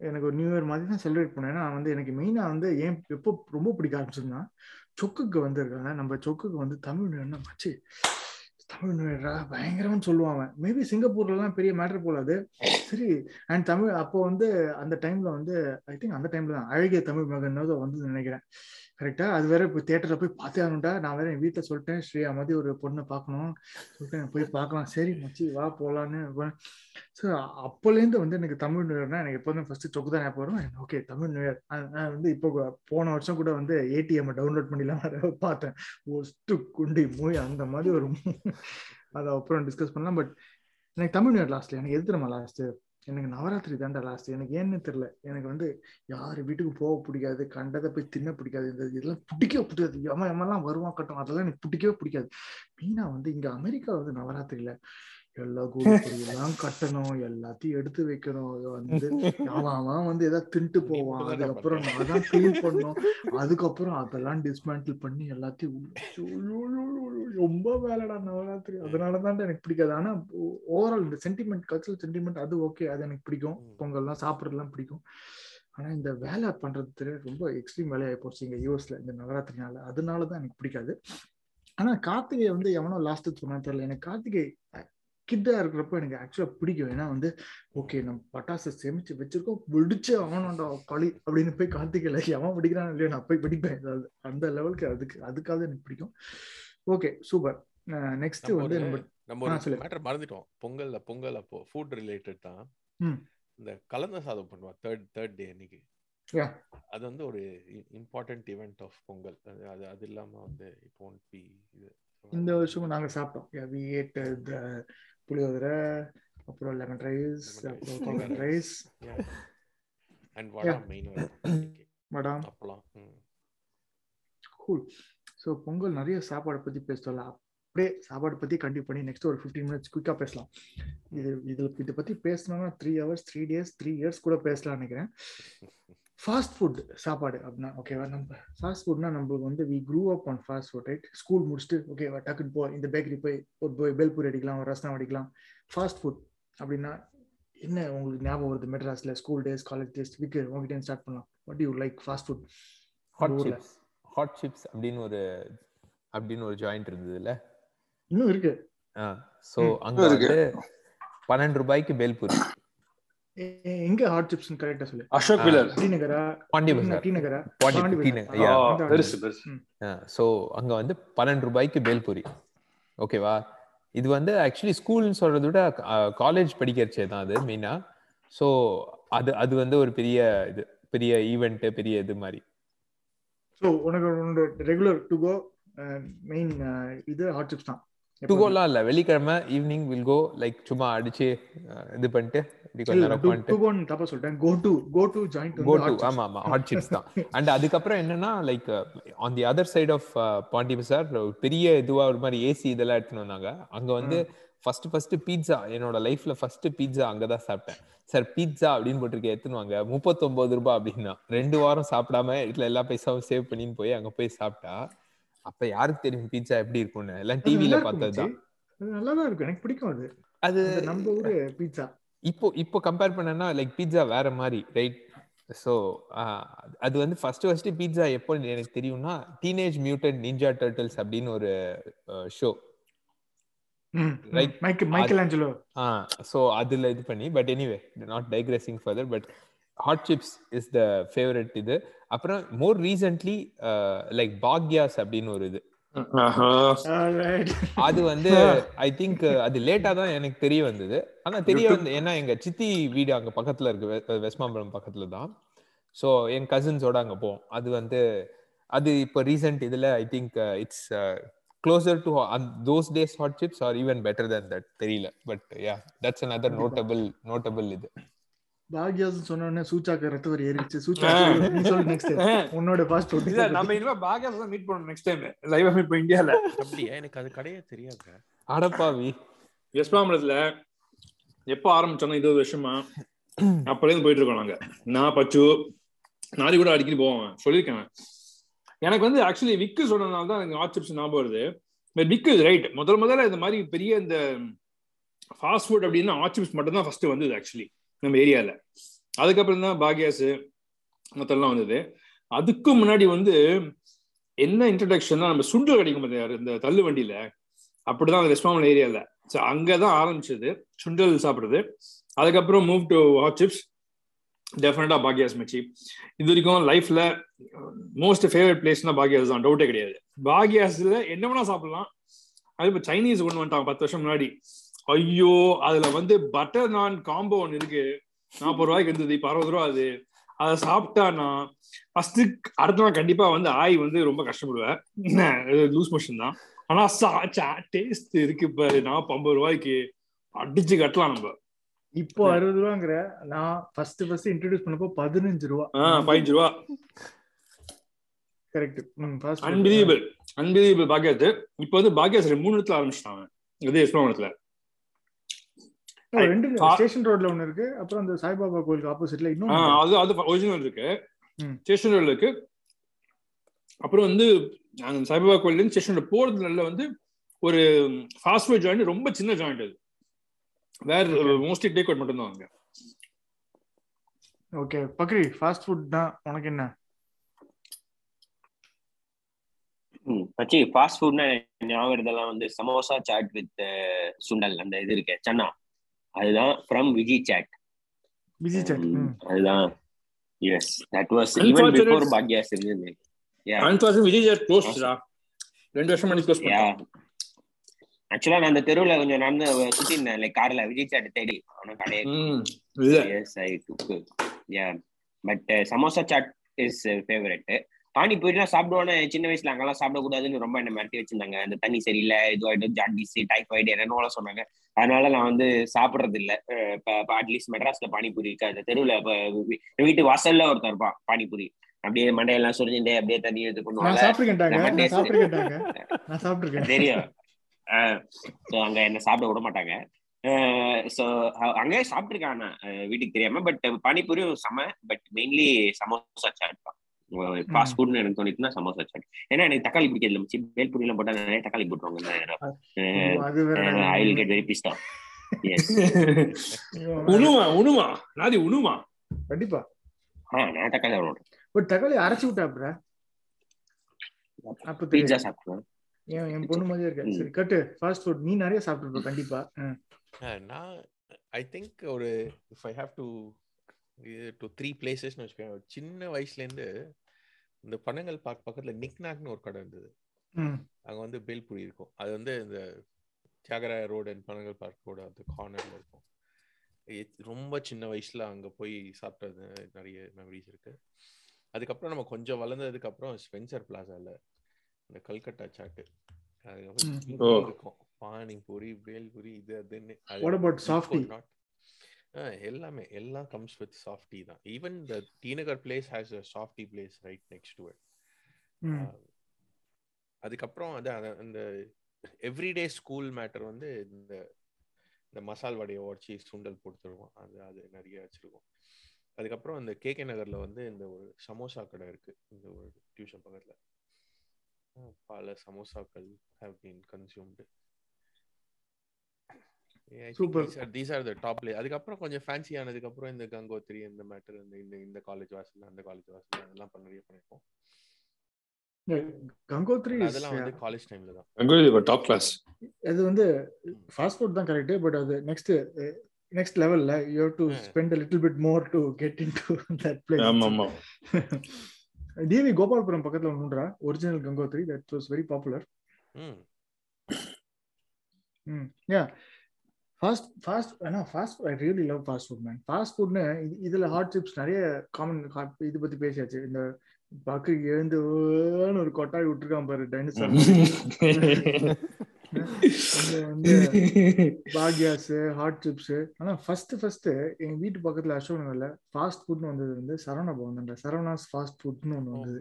எனக்கு ஒரு நியூ இயர் மாதிரி தான் செலிப்ரேட் பண்ணேன். ஏன்னா வந்து எனக்கு மெயினாக வந்து ஏன் எப்போ ரொம்ப பிடிக்க ஆரம்பிச்சதுன்னா சொக்குக்கு வந்திருக்காங்க நம்ம சொக்குக்கு வந்து தமிழ் நியூ மச்சி தமிழ் நியூ பயங்கரம்னு சொல்லுவாங்க மேபி சிங்கப்பூர்லலாம் பெரிய மேட்டர் போலாது. சரி அண்ட் தமிழ் அப்போ வந்து அந்த டைம்ல வந்து ஐ திங்க் அந்த டைம்ல தான் அழகிய தமிழ் மகன் வந்து நினைக்கிறேன். கரெக்டா அது வேற இப்போ தேட்டரில் போய் பார்த்தே ஆகணும்டா. நான் வேற என் வீட்டில் சொல்லிட்டேன் ஸ்ரீயா மாதிரி ஒரு பொண்ணை பார்க்கணும். சொல்லிட்டு போய் பார்க்கலாம். சரி மச்சி வா போலான்னு. ஸோ அப்போலேருந்து வந்து எனக்கு தமிழ் நியூயர்னா எனக்கு எப்போதும் ஃபர்ஸ்ட் சொக்கு தான் ஞாபகம் வரும். ஓகே தமிழ் நியூயர் நான் வந்து இப்போ போன வருஷம் கூட வந்து ஏடிஎம் டவுன்லோட் பண்ணிலாம் பார்த்தேன். ஒஸ்ட்டு குண்டி மூய் அந்த மாதிரி ஒரு அதை அப்புறம் டிஸ்கஸ் பண்ணலாம். பட் எனக்கு தமிழ் நியூ லாஸ்ட்ல எனக்கு எது தெரியுமா லாஸ்ட் எனக்கு நவராத்திரி தாண்டா லாஸ்ட் எனக்கு ஏன்னு தெரியல. எனக்கு வந்து யார் வீட்டுக்கு போக பிடிக்காது கண்டதை போய் தின்ன பிடிக்காது இந்த இதெல்லாம் பிடிக்கவே பிடிக்காது. எவன் எவன்லாம் வருவான் கட்டும் அதெல்லாம் எனக்கு பிடிக்கவே பிடிக்காது. மெயினா வந்து இங்க அமெரிக்கா வந்து நவராத்திரியில எல்லா எல்லாம் கட்டணும் எல்லாத்தையும் எடுத்து வைக்கணும். வந்து அவன் வந்து ஏதாவது தின்ட்டு போவான். அதுக்கப்புறம். நான் கிளீன் பண்ணணும். அதுக்கப்புறம் அதெல்லாம் டிஸ்மேண்டில் பண்ணி எல்லாத்தையும் ரொம்ப வேலைடா நவராத்திரி. அதனாலதான் எனக்கு பிடிக்காது. ஆனா ஓவரால் இந்த சென்டிமெண்ட் கல்ச்சரல் சென்டிமெண்ட் அது ஓகே அது எனக்கு பிடிக்கும். பொங்கல்லாம் சாப்பிட்றதுலாம் பிடிக்கும். ஆனா இந்த வேலை பண்றது ரொம்ப எக்ஸ்ட்ரீம் வேலையாகி போச்சு இங்க யூஎஸ்ல இந்த நவராத்திரினால. அதனாலதான் எனக்கு பிடிக்காது. ஆனா கார்த்திகை வந்து எவனோ லாஸ்ட் சொன்னா தெரியல. எனக்கு கார்த்திகை கிட்டா இருக்கிறப்ப எனக்கு ஆக்சுவலா பிடிக்கும். ஏன்னா வந்து ஓகே நம்ம பட்டாசு சேமிச்சு வச்சிருக்கோம். வெடிச்சு அவனோட களி அப்படின்னு போய் கார்த்திகையில எவன் வெடிக்கிறான் இல்லையோ நான் போய் ஏதாவது அந்த லெவலுக்கு அதுக்கு அதுக்காக எனக்கு பிடிக்கும். ஓகே சூப்பர் நெக்ஸ்ட் வந்து நம்ம நம்ம ஒரு. மேட்டர் மறந்துட்டோம். பொங்கல்ல பொங்கல் அப்போ ஃபுட் ரிலேட்டட் தான். இந்த கலந்த சாதம் பண்ணுவா தேர்ட் தேர்ட் டே அன்னைக்கு. அது வந்து ஒரு இம்பார்ட்டன்ட் இவெண்ட் ஆஃப் பொங்கல். அது அது இல்லாம வந்து இப்போ ஒன் பி இது. இந்த வருஷமும் நாங்க சாப்பிட்டோம். வி ஏட் புளியோதரை அப்புறம் லெமன் ரைஸ். அப்புறம் கோகன் ரைஸ் அண்ட் வடா. மெயின் மடாம் அப்பலாம் ம். கூல் ஸோ பொங்கல் நிறைய சாப்பாடை பத்தி பேசல அப்படியே சாப்பாடு பத்தி கண்டிப்பா பண்ணி நெக்ஸ்ட் ஒரு ஃபிஃப்டீன் மினிட்ஸ் குயிக்கா பேசலாம். இது இதுல இதை பத்தி பேசணும்னா three hours three days three years கூட பேசலாம்னு நினைக்கிறேன். ஃபாஸ்ட் ஃபுட் சாப்பாடு அப்படின்னா ஓகேவா நம்ம ஃபாஸ்ட் ஃபுட்னா நம்மளுக்கு வந்து we grew up on fast food right school முடிச்சுட்டு ஓகேவா டக்குன்னு போ இந்த பேக்கரி போய் ஒரு போய் பேல்பூரி அடிக்கலாம் ஒரு ரசம் அடிக்கலாம். ஃபாஸ்ட் ஃபுட் அப்படின்னா என்ன உங்களுக்கு ஞாபகம் வருது மெட்ராஸ்ல? ஸ்கூல் டேஸ் காலேஜ் டேஸ் வீக்கு உங்ககிட்ட ஸ்டார்ட் பண்ணலாம். What you like fast food hot. Chips hot chips அப்படின்னு ஒரு அப்படின்னு ஒரு ஜாயிண்ட் இருந்ததுல இன்னும் இருக்கு. சோ ம். அங்க இருக்கு. வந்து பன்னெண்டு ரூபாய்க்கு பேல்பூரி எங்க ஹாட் சிப்ஸ் கரெக்டா சொல்லு. அசோக். பில்லர் டி நகரா? பாண்டி டி பஜார் நகரா. பாண்டி டி. நகர் பெருசு பெருசு. ஸோ அங்க வந்து பன்னெண்டு ரூபாய்க்கு பேல்பூரி ஓகேவா? இது வந்து ஆக்சுவலி ஸ்கூல்னு சொல்றதை விட காலேஜ் படிக்கிறச்சே தான் அது மெயினா ஸோ அது அது வந்து ஒரு பெரிய இது பெரிய ஈவெண்ட் பெரிய இது மாதிரி. ஸோ உனக்கு ரெகுலர் டு கோ மெயின் இது ஹாட் சிப்ஸ் தான். டு கோலாம் இல்ல வெள்ளிக்கிழமை ஈவினிங் வில் கோ லைக் சும்மா அடிச்சு இது பண்ணிட்டு தப்பா சொல்லிட்டேன். Go to go to joint go to ஆமா ஆமா ஹாட் சிப்ஸ் தான். அண்ட் அதுக்கப்புறம் என்னன்னா like on the other side of Pondy Bazaar பெரிய இதுவா ஒரு மாதிரி ஏசி இதெல்லாம் எடுத்துன்னு வந்தாங்க. அங்க வந்து ஃபர்ஸ்ட் ஃபர்ஸ்ட் பீட்சா என்னோட லைஃப்ல ஃபர்ஸ்ட் பீட்சா அங்கதான் சாப்பிட்டேன். சார் பீட்சா அப்படின்னு போட்டிருக்கேன் எடுத்துன்னு வாங்க. முப்பத்தொன்பது ரூபாய் அப்படின்னா ரெண்டு வாரம் சாப்பிடாம வீட்டுல எல்லா பைசாவும் சேவ் பண்ணின்னு போய் அங்க போய் சாப்பிட்டா அப்ப யாருக்கு தெரியும் பீட்சா எப்படி இருக்கும்னு? எல்லாம் டிவில பார்த்ததுதான் நல்லா தான் இருக்கும். எனக்கு பிடிக்கும் அது. அது நம்ம ஊரு பீட்சா இப்போ இப்போ கம்பேர் பண்ணனா லைக் பீட்சா வேற மாதிரி ரைட் ஸோ அது வந்து ஃபர்ஸ்ட் ஃபர்ஸ்ட் பீட்சா எப்போ எனக்கு தெரியும்னா டீனேஜ் மியூட்டன் நிஞ்சா டர்ட்டில்ஸ் அப்படின்னு ஒரு ஷோ ஸோ அதுல இது பண்ணி but anyway not digressing further but hot chips is the favourite இது. அப்புறம் மோர் ரீசென்ட்லி லைக் பாக்யாஸ் அப்படின்னு ஒரு இது. Alright. அது வந்து ஐ திங்க் அது லேட்டா தான் எனக்கு தெரிய வந்தது. ஆனா தெரிய வந்து ஏன்னா எங்க சித்தி வீடு அங்க பக்கத்துல இருக்கு வெஸ்மாம்பலம் பக்கத்துல தான். ஸோ என் கசின்ஸோட அங்க போவோம். அது வந்து அது இப்போ ரீசெண்ட் இதுல I think it's closer to those days hot chips are even better than that தெரியல. But yeah that's another notable notable இது. பாக்யாஸ் சொன்ன உடனே சூச்சாக்கு ரத்த வரி ஏறிச்சு சூச்சா நீ சொல்லு நெக்ஸ்ட் உன்னோட பாஸ்ட் இல்ல நம்ம இனிமே பாகியாஸ் தான் மீட் பண்ணணும் நெக்ஸ்ட் டைம் லைவா மீட் பண்ண இந்தியால. அப்படியா? எனக்கு அது கடையே தெரியாதுங்க அடப்பாவி வெஸ்பாமலத்துல எப்போ ஆரம்பிச்சோம் இருபது வருஷமா அப்பலேருந்து போயிட்டு இருக்கோம் நாங்க. நான் பச்சு நாரி கூட அடிக்கடி போவேன் சொல்லியிருக்கேன். எனக்கு வந்து ஆக்சுவலி விக்கு சொன்னதுனால தான் எனக்கு ஞாபகம் வருது. விக்கு ரைட் முதல் முதல்ல இந்த மாதிரி பெரிய இந்த ஃபாஸ்ட் ஃபுட் அப்படின்னா ஹாட் சிப்ஸ் மட்டும் தான் ஃபர்ஸ்ட் வந்தது ஆக்சுவலி நம்ம ஏரியாவில் அதுக்கப்புறம் தான் பாகியாஸ் மொத்தம்லாம் வந்தது. அதுக்கும் முன்னாடி வந்து என்ன இன்ட்ரடக்ஷன்னா நம்ம சுண்டல் கிடைக்கும் பார்த்தியா, இந்த தள்ளு வண்டியில. அப்படிதான் அந்த ரெஸ்பாமல் ஏரியாவில் ஸோ அங்கதான் ஆரம்பிச்சது. சுண்டல் சாப்பிட்றது. அதுக்கப்புறம் மூவ் டு ஹாட் சிப்ஸ் டெஃபினட்டாக பாக்யாஸ் மச்சி. இது வரைக்கும் லைஃப்ல மோஸ்ட் ஃபேவரட் பிளேஸ்னா பாக்யாஸ் தான். டவுட்டே கிடையாது. பாக்யாஸில் என்ன வேணா சாப்பிடலாம். அது இப்போ சைனீஸ் ஒன்று வந்துட்டாங்க பத்து வருஷம் முன்னாடி. ஐயோ அதுல வந்து பட்டர் நான் காம்போ ஒன்று இருக்கு. நாற்பது ரூபாய்க்கு இருந்தது இப்போ அறுபது ரூபா அது அதை சாப்பிட்டா நான் ஃபர்ஸ்ட் அடுத்த நாள் கண்டிப்பா வந்து ஆய் வந்து ரொம்ப கஷ்டப்படுவேன். லூஸ் மோஷன் தான். ஆனா டேஸ்ட் இருக்கு பாரு. நான் ஐம்பது ரூபாய்க்கு அடிச்சு கட்டலாம் நம்ம. இப்போ அறுபது ரூபாங்கிற நான் ஃபர்ஸ்ட் ஃபர்ஸ்ட் இன்ட்ரடியூஸ் பண்ணப்போ பதினஞ்சு ரூபா. பதினஞ்சு ரூபா. கரெக்ட் ஃபாஸ்ட் அன்பிலீவபிள் அன்பிலீவபிள் பாக்கியாத்து. இப்போ வந்து பாக்கியாஸ் மூணு இடத்துல ஆரம்பிச்சிட்டாங்க இதே எஸ்பிரமணத்துல ரெண்டு ஸ்டேஷன் ரோட்ல ஒன்னு இருக்கு. அப்புறம் அந்த சாய்பாபா கோயிலுக்கு ஆப்போசிட்ல இன்னும் அது அது ஒரிஜினல் இருக்கு. ஸ்டேஷன் ரோட்ல இருக்கு. அப்புறம் வந்து அந்த சாய்பாபா கோயில்ல ஸ்டேஷன் ரோட் போறது நல்ல வந்து ஒரு ஃபாஸ்ட் ஃபுட் ஜாயிண்ட் ரொம்ப சின்ன ஜாயிண்ட் அது. வேற மோஸ்ட்லி டேக் அவுட் மட்டும் தான் அங்க. ஓகே பக்ரி ஃபாஸ்ட் ஃபுட் தான் உனக்கு என்ன? ம் மச்சி ஃபாஸ்ட் ஃபுட்னா ஞாபகம் வருதெல்லாம் வந்து சமோசா சாட் வித் சுண்டல் அந்த இது இருக்கு சன்னா. அதுதான் ஃப்ரம் விஜி சாட் பிஸி சாட் அதுதான். Yes that was even before Bhagya's இருந்தது யா அன்பாஸ் விஜய் சார் க்ளோஸ்டா ரெண்டு வருஷம் பண்ணி க்ளோஸ் யா ஆக்சுவலா நான் அந்த தெருவுல கொஞ்சம் நடந்து சுத்தி இருந்தேன். லைக் கார்ல விஜய் சாட் தேடி அவன கடையை as I took yeah but samosa chaat is favourite பானிபூரிலாம் சாப்பிடுவானே சின்ன வயசுல அங்கெல்லாம் சாப்பிடக்கூடாதுன்னு ரொம்ப என்ன மிரட்டி வச்சிருந்தாங்க. அந்த தண்ணி சரியில்லை இதுவாயிடும் ஜாண்டிஸ் டைஃபாய்டு என்னென்னலாம் சொன்னாங்க. அதனால நான் வந்து சாப்பிடுறது இல்ல இப்ப அட்லீஸ்ட் மெட்ராஸ்ல பானிபூரி இருக்கு அந்த தெருவுல வீட்டு வாசல்ல ஒருத்தர் இருப்பான் பானிபூரி. அப்படியே மண்டையெல்லாம் சுரிஞ்சுட்டே அப்படியே தண்ணி எடுத்து நான் பண்ணுவாங்க தெரியும். ஸோ அங்க என்ன சாப்பிட விட மாட்டாங்க. ஸோ அங்கே சாப்பிட்டுருக்கான் வீட்டுக்கு தெரியாம பட் பானிபூரியும் செம பட் மெயின்லி சமோசா சாட் தான் ஃபாஸ்ட் ஃபுட்னு எனக்கு தோணிட்டுனா சமோசா சாட் ஏன்னா எனக்கு தக்காளி பிடிக்கிறது மிச்சி பேல்பூரி எல்லாம் போட்டா நிறைய தக்காளி போட்டுருவாங்க. அது வேற I will get very pista yes உணுமா உணுமா? நாதி உணுமா? கண்டிப்பா. ஆ நான் தக்காளி சாப்பிட மாட்டேன் பட் தக்காளி அரைச்சு விட்டாப்ற அப்ப பீட்சா தெரியும் சாப்பிடுவேன். என் என் பொண்ணு மாதிரியே இருக்க. சரி கட்டு. ஃபாஸ்ட் ஃபுட் நீ நிறைய சாப்பிட்டுருப்ப கண்டிப்பா. நான் ஐ திங்க் ஒரு if I have to two three பிளேசஸ்னு வச்சுக்கோங்க. சின்ன வயசுலேருந்து இந்த பனங்கல் பார்க் பக்கத்துல நிக்நாக்னு ஒரு கடை இருந்தது. ம். அங்க வந்து பேல்புரி இருக்கும். அது வந்து இந்த தியாகராய ரோடு அண்ட் பனங்கல் பார்க்கோட அந்த கார்னர்ல இருக்கும். இது ரொம்ப சின்ன வயசுல அங்க போய் சாப்பிட்டது நிறைய மெமரிஸ் இருக்கு. அதுக்கப்புறம் நம்ம கொஞ்சம் வளர்ந்ததுக்கு அப்புறம் ஸ்பென்சர் பிளாசால இந்த கல்கட்டா சாட்டு அதுக்கப்புறம். இது. இருக்கும். பானிபூரி பேல்பூரி இது அதுன்னு. எல்லாமே எல்லாம் கம்ஸ் வித் சாஃப்டி தான். Even the T Nagar place has a softy place right next to it அதுக்கப்புறம் அது அது- அந்த எவ்ரிடே ஸ்கூல் மேட்டர் வந்து இந்த இந்த மசால் வடையை உடச்சி சுண்டல் போட்டு தருவோம். அது அது நிறைய வச்சிருக்கோம். அதுக்கப்புறம் இந்த கேகே நகர்ல வந்து இந்த ஒரு சமோசா கடை இருக்கு. இந்த ஒரு டியூஷன் பக்கத்துல. பல சமோசாக்கள் have been consumed Super. These are the top play அதுக்கப்புறம் கொஞ்சம் ஃபேன்சி ஆனதுக்கு அப்புறம் இந்த கங்கோத்ரி இந்த மேட்டர் இந்த இந்த இந்த காலேஜ் வாசல் அந்த காலேஜ் வாசல் அதெல்லாம் நிறைய பண்ணிருக்கோம் கங்கோத்ரி அதெல்லாம் வந்து காலேஜ் டைம்ல தான். அங்க டாப் கிளாஸ் அது வந்து ஃபாஸ்ட் ஃபுட் தான் கரெக்ட் பட் அது நெக்ஸ்ட் நெக்ஸ்ட் லெவல்ல you have to. Spend a little bit more to get into that place. ஆமா ஆமா டிவி கோபால்புரம் பக்கத்துல ஒன்றுன்றா original Gangotri that was very popular hmm. Hmm yeah fast fast ஆனால் fast I really love fast food man fast ஃபுட்னு இதுல hot chips நிறைய common இது பத்தி பேசியாச்சு. இந்த பக்கு எழுந்து ஒரு கொட்டாய் விட்டுருக்கான் பாரு டைனோசர் வந்து பாக்யாஸ் ஹாட் சிப்ஸ் ஆனா ஃபர்ஸ்ட் ஃபர்ஸ்ட் எங்க வீட்டு பக்கத்துல அசோக் நகர்ல ஃபாஸ்ட் ஃபுட்னு வந்தது வந்து சரவணா பவன் சரவணாஸ் ஃபாஸ்ட் ஃபுட்னு ஒன்று வந்தது.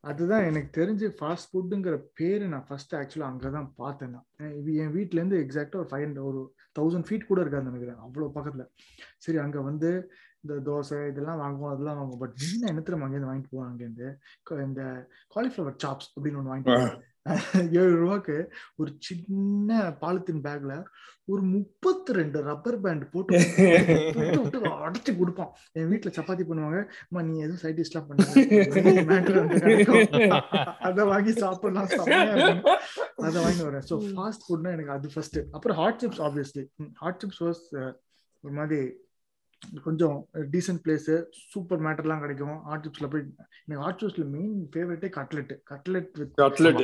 அதுதான் எனக்கு தெரிஞ்சு ஃபாஸ்ட் ஃபுட்டுங்கிற பேரு நான் ஃபர்ஸ்ட் ஆக்சுவலா அங்கதான் பார்த்தேன் நான். இது என் வீட்ல இருந்து எக்ஸாக்டா ஒரு ஃபைவ் ஒரு தௌசண்ட் ஃபீட் கூட இருக்காது நினைக்கிறேன் அவ்வளவு பக்கத்துல. சரி அங்க வந்து இந்த தோசை இதெல்லாம் வாங்குவோம் அதெல்லாம் வாங்குவோம். பட் மெயினா என்ன தெரியுமா அங்கேருந்து வாங்கிட்டு போவாங்க அங்கேருந்து க- இந்த காலிஃப்ளவர் சாப்ஸ் அப்படின்னு ஒன்று வாங்கிட்டு போவாங்க. ஏழு ரூபாய்க்கு ஒரு சின்ன பாலித்தீன் பேக்ல ஒரு முப்பத்தி ரெண்டு ரப்பர் பேண்ட் போட்டு விட்டு அடைச்சு கொடுப்பான். என் வீட்ல சப்பாத்தி பண்ணுவாங்க அம்மா நீ எதுவும் சைட் டிஷ்லாம் பண்ண அதை வாங்கி சாப்பிடலாம் அதை வாங்கி வரேன் ஸோ ஃபாஸ்ட் ஃபுட்னா எனக்கு அது ஃபர்ஸ்ட் அப்புறம் hot chips obviously hot chips was ஒரு மாதிரி கொஞ்சம் டீசென்ட் பிளேஸ் சூப்பர் மேட்டர்லாம் கிடைக்கும். ஹாட் சிப்ஸ்ல போய் எனக்கு ஹாட் சிப்ஸ்ல மெயின் ஃபேவரட்டே கட்லெட் கட்லெட் வித் Cutlet.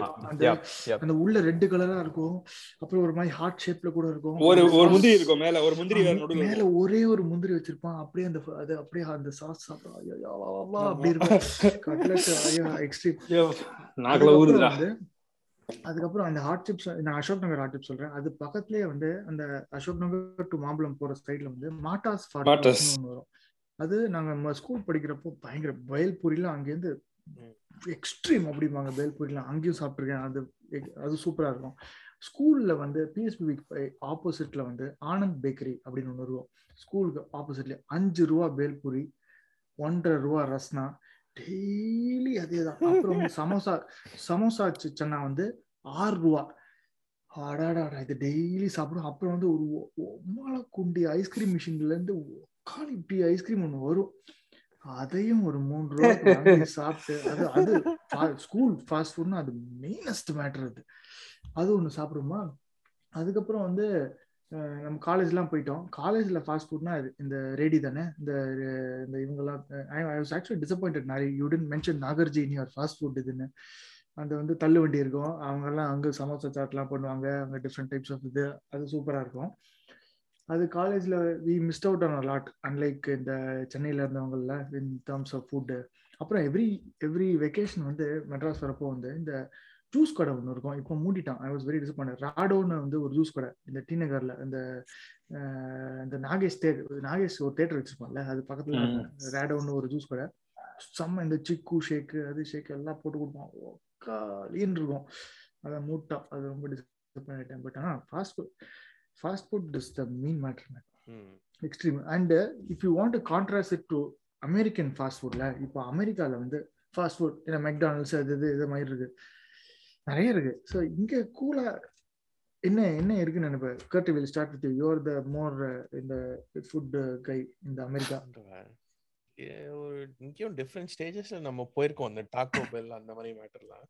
அந்த உள்ள ரெட் கலரா இருக்கும். அப்புறம் ஒரு மாதிரி ஹார்ட் ஷேப்ல கூட இருக்கும். ஒரு ஒரு முந்திரி இருக்கும். மேல ஒரு முந்திரி மேல. ஒரே ஒரு முந்திரி வச்சிருப்பான். அப்படியே அந்த அது அப்படியே அந்த சாஸ் சாப்பிடும் ஐயோ, ஐயோ, வா, வா, அப்படி இருக்கும். கட்லெட் ஐயோ எக்ஸ்ட்ரீம் நாக்குல ஊறுதுடா அதுக்கப்புறம் அந்த சிப்ஸ் நான் அசோக் நகர் சிப்ஸ் சொல்றேன். அது பக்கத்துலயே வந்து அந்த அசோக் நகர் டு மாம்பலம் போற சைடுல வந்து மாட்டாஸ். ஒன்று வரும். அது நாங்க ஸ்கூல் படிக்கிறப்போ பயங்கர பயல்பூரிலாம் அங்கேருந்து. எக்ஸ்ட்ரீம் அப்படிம்பாங்க பேல்பூரிலாம் அங்கேயும் சாப்பிட்டுருக்கேன். அது அது சூப்பரா இருக்கும். ஸ்கூல்ல வந்து பிஎஸ்பி ஆப்போசிட்ல வந்து ஆனந்த் பேக்கரி அப்படின்னு ஒன்று இருக்கும். ஸ்கூலுக்கு ஆப்போசிட்ல அஞ்சு ரூபா பேல்பூரி ஒன்றரை ரூபா ரஸ்னா டெய்லி அதே தான் அப்புறம் சமோசா சமோசா சென்னா வந்து ஆறு ரூபா. அடாடாடா இது டெய்லி சாப்பிடும். அப்புறம் வந்து ஒரு ஒம்மால குண்டி ஐஸ்கிரீம் மிஷின்ல இருந்து உக்காலி இப்படி ஐஸ்கிரீம் ஒன்று வரும். அதையும் ஒரு மூணு ரூபாய்க்கு சாப்பிட்டு அது அது ஸ்கூல் ஃபாஸ்ட் ஃபுட்னா அது மெயினஸ்ட் மேட்டர் அது. அது ஒன்று சாப்பிடுமா அதுக்கப்புறம் வந்து நம்ம காலேஜ்லாம் போயிட்டோம். காலேஜில் ஃபாஸ்ட் ஃபுட்னா இந்த ரேடி தானே? இந்த இந்த இவங்கெல்லாம் ஐ வாஸ் ஆக்சுவலி டிசப்பாயிண்டட் நிறைய you tend mention Nagarji in ஒரு ஃபாஸ்ட் ஃபுட் இதுன்னு. அந்த வந்து தள்ளு வண்டி இருக்கும். அவங்கெல்லாம் அங்கே சமோசா சாட்லாம் பண்ணுவாங்க. அங்கே டிஃப்ரெண்ட் டைப்ஸ் ஆஃப் இது. அது சூப்பராக இருக்கும். அது காலேஜில் we missed out on lot unlike இந்த சென்னையில் இருந்தவங்கள இன் டேர்ம்ஸ் ஆஃப் ஃபுட்டு அப்புறம் எவ்ரி எவ்ரி வெக்கேஷன் வந்து மெட்ராஸ் வரப்போ வந்து இந்த ஜூஸ் கடை ஒன்று இருக்கும். இப்போ மூடிட்டான். ஐ வாஸ் வெரி டிசப்பாயிண்ட் ராடோன்னு வந்து ஒரு ஜூஸ் கடை. இந்த டி நகர்ல இந்த இந்த நாகேஷ் தேர் நாகேஷ் ஒரு தேட்டர் வச்சிருப்பான்ல அது பக்கத்துல. ரேடோன்னு ஒரு ஜூஸ் கடை. செம்ம இந்த சிக்கு ஷேக்கு அது ஷேக் எல்லாம் போட்டு கொடுப்பான். ஒக்காலின்னு இருக்கும். அதை மூட்டா அது ரொம்ப டிசப்பாயிண்ட் ஆயிட்டேன். பட் ஆனால் fast food fast food is the mean matter man hmm. Extreme and if you want to contrast it to American fast ஃபுட்ல இப்போ அமெரிக்கால வந்து ஃபாஸ்ட் ஃபுட் ஏன்னா மெக்டானல்ட்ஸ் அது இது இது மாதிரி இருக்கு. நிறைய இருக்கு. ஸோ இங்க கூலா என்ன என்ன இருக்குன்னு நினைப்பேன் Kurt will start with you the more இந்த ஃபுட் கை இந்த அமெரிக்கா ஒரு இங்கேயும் டிஃப்ரெண்ட் ஸ்டேஜஸ்ல நம்ம போயிருக்கோம். அந்த டாக்கோ பெல் அந்த மாதிரி மேட்டர்லாம்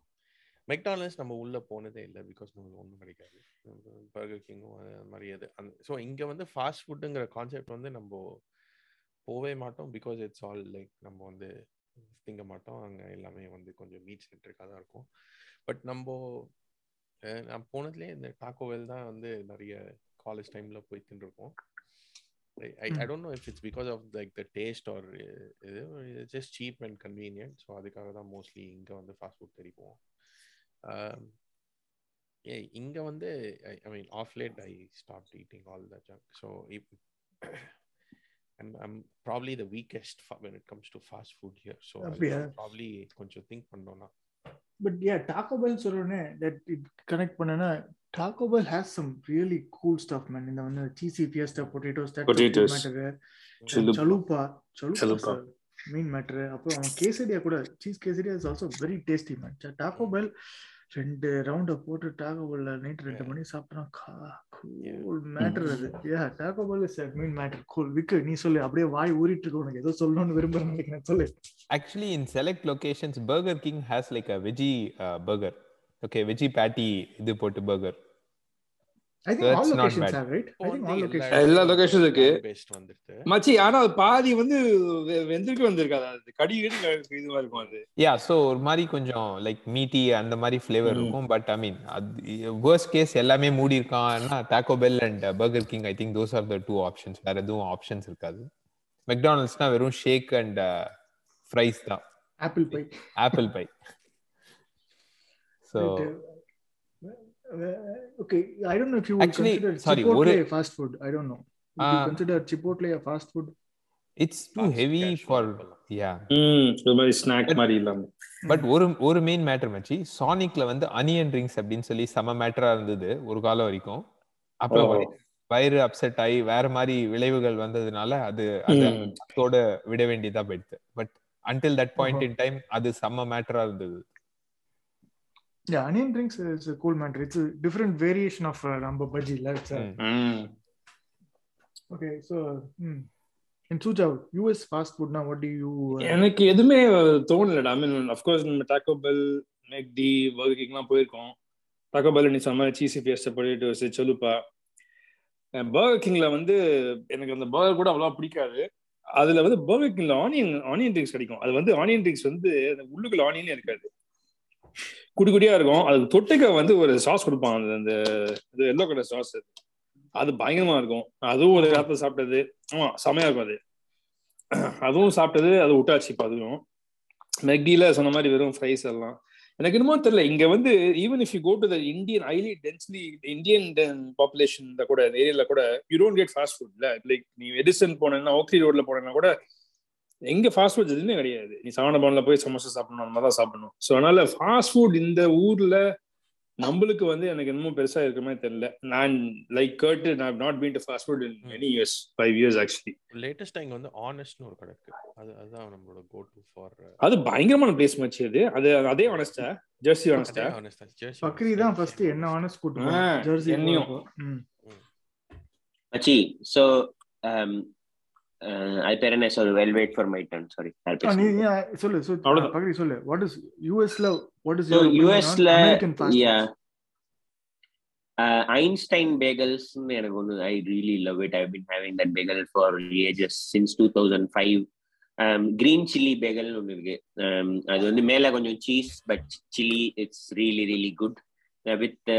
மெக்டானல்ஸ் நம்ம உள்ள போனதே இல்லை பிகாஸ் நம்மளுக்கு ஒன்றும் கிடைக்காது. பர்கர் கிங்கும் அது மாதிரி அது. அந்த ஸோ இங்கே வந்து ஃபாஸ்ட் ஃபுட்டுங்கிற கான்செப்ட் வந்து நம்ம போவே மாட்டோம் பிகாஸ் இட்ஸ் ஆல் லைக் நம்ம வந்து திங்க மாட்டோம். அங்கே எல்லாமே வந்து கொஞ்சம் மீட் சென்ட்ரிக்காக தான் இருக்கும். பட் நம்ம நான் போனதுலேயே இந்த டாக்கோவெல் தான் வந்து நிறைய காலேஜ் டைம்ல போய் தின்றுருக்கோம் I don't know if it's because of like the taste or uh, இது just cheap and convenient so அதுக்காக தான் மோஸ்ட்லி இங்கே வந்து ஃபாஸ்ட் ஃபுட் தேடி போவோம் Um, ஏ இங்கே வந்து I mean of late I stop eating all the junk so if I'm, I'm probably the weakest fa- when it comes to fast food here. So I'll அப்படியா? probably கொஞ்சம் think பண்ணோம்னா but uh Taco Bell சொல்றேனே that it connect பண்ணனா Taco Bell has some really cool stuff man இந்த வந்து cheesy fiesta potatoes Potatoes. Chalupa. Chalupa. Chalupa mean matter அப்புறம் அவன் quesarito கூட cheese quesarito is also very tasty man Taco Bell ரெண்டு ரவுண்ட போட்டு டாக்கோ பெல்ல நைட் ரெண்டு மணி சாப்பிட்டா கூல் மேட்டர் அது. ஏ Taco Bell is mean matter cool Vikku நீ சொல்லு. அப்படியே வாய் ஊறிட்டு இருக்கு உனக்கு. ஏதோ சொல்லணும்னு விரும்புறேன் நினைக்கிறேன். சொல்லு. Actually, in select locations, Burger King has like a veggie uh, burger. Okay, veggie patty இது போட்டு burger. I think That's all not locations bad. have, right? இப்போ I think வந்து all எல்லா locations இருக்கு. based வந்துருது மச்சி ஆனா அது பாதி வந்து வெந்திருக்கு வந்திருக்காது அது கடி கடி இதுவா இருக்கும் அது யா ஸோ ஒரு மாதிரி கொஞ்சம் லைக் மீட்டி அந்த மாதிரி ஃப்ளேவர். இருக்கும் பட் ஐ மீன் அது வேர்ஸ்ட் கேஸ் எல்லாமே மூடி இருக்கான்னா Taco Bell and Burger King I think those are the two options வேற எதுவும் ஆப்ஷன்ஸ் இருக்காது மெக்டானல்ட்ஸ்னா வெறும் ஷேக் அண்ட் ஃப்ரைஸ் தான் Apple pie. Apple pie so Right, uh, uh, okay, I don't know if you would Actually, consider sorry, Chipotle ஒரு- fast food. I don't know. Would you Uh, consider Chipotle a fast food? It's too Fast heavy casual for. Yeah hmm ஒரு மாதிரி snack மாதிரி இல்லாம but ஒரு ஒரு main matter மச்சி சானிக்ல வந்து onion drinks அப்படின்னு சொல்லி செம மேட்டரா இருந்தது ஒரு காலம் வரைக்கும் அப்புறம். வயிறு அப்செட் ஆகி வேற மாதிரி விளைவுகள் வந்ததுனால அது. அதோட விட வேண்டியதா போயிடுது but until that point in time அது செம்ம மேட்டரா இருந்தது Yeah, onion drinks is a cool matter. It's a different variation of uh, Ramba Bhaji. Uh, ம். ம். Okay, so hmm. in Suja, US fast food now, what do you? Uh, எனக்கு எதுவுமே தோணலடா ஐ mean of course நம்ம Taco bell மெக்டி burger கிங்லாம் போயிருக்கோம் Taco bell நீ சொன்ன மாதிரி சீசி ஃபியஸ்ட் பொட்டேட்டோஸ் சொலுப்பா பர்கர் கிங்ல வந்து எனக்கு அந்த பர்கர் கூட அவ்வளோ பிடிக்காது அதுல வந்து பர்கர் கிங்ல ஆனியன் ஆனியன் ட்ரிங்க்ஸ் கிடைக்கும் அது வந்து ஆனியன் ட்ரிங்க்ஸ் வந்து அந்த உள்ளுக்குள்ள ஆனியனே இருக்காது குடி குடியா இருக்கும். அது தொட்டுக்க வந்து ஒரு சாஸ் கொடுப்பாங்க. அந்த- அந்த இது எல்லோ கலர் சாஸ் அது பயங்கரமா இருக்கும். அதுவும் ஒரு காலத்துல சாப்பிட்டது. ஆமா செமையா இருக்கும் அது. அதுவும் சாப்பிட்டது அது விட்டாச்சு இப்போ அதுவும் மெக்டில சொன்ன மாதிரி வெறும் ஃப்ரைஸ் எல்லாம். எனக்கு என்னமோ தெரியல இங்க வந்து even if you go to the Indian highly densely Indian population கூட ஏரியால கூட யூ டோன்ட் கெட் ஃபாஸ்ட் இல்ல லைக் நீ எடிசன் போனேன்னா ஓக்லி ரோட்ல போனேன்னா கூட எங்க ஃபாஸ்ட் ஃபுட் எதுவுமே கிடையாது. நீ சவணபவன்ல போய் சமோசா சாப்பிடணும் அந்த மாதிரி தான் சாப்பிடணும். ஸோ அதனால ஃபாஸ்ட் ஃபுட் இந்த ஊர்ல நம்மளுக்கு வந்து எனக்கு என்னமோ பெருசா இருக்கிற மாதிரி தெரியல. நான் லைக் கர்ட் நான் not been to fast food in many years five years actually லேட்டஸ்டா இங்க வந்து ஆனஸ்ட்னு ஒரு கடை இருக்கு. அது அதுதான் நம்மளோட கோ டு ஃபார் அது பயங்கரமான பிளேஸ் மச்சி அது. அது அதே ஆனஸ்டா ஜெர்சி ஆனஸ்டா Bakri தான் first என்ன honest கூட்டு ஜெர்சி என்னையும். Achi, so um, uh, I parents or well wait for my turn. Sorry. I'll pick நீ some. நீ சொல்லு so அவ்வளவுதான். பக்ரி சொல்லு வாட் இஸ் யூஎஸ்ல வாட் இஸ் So US ல American fast yeah. Uh, Einstein bagels எனக்கு ஒண்ணு I really love it. I've been having that bagel for ages since 2005. Um, green chili bagel ஒண்ணு இருக்கு um, அது வந்து மேல கொஞ்சம் cheese but chilli it's really really good with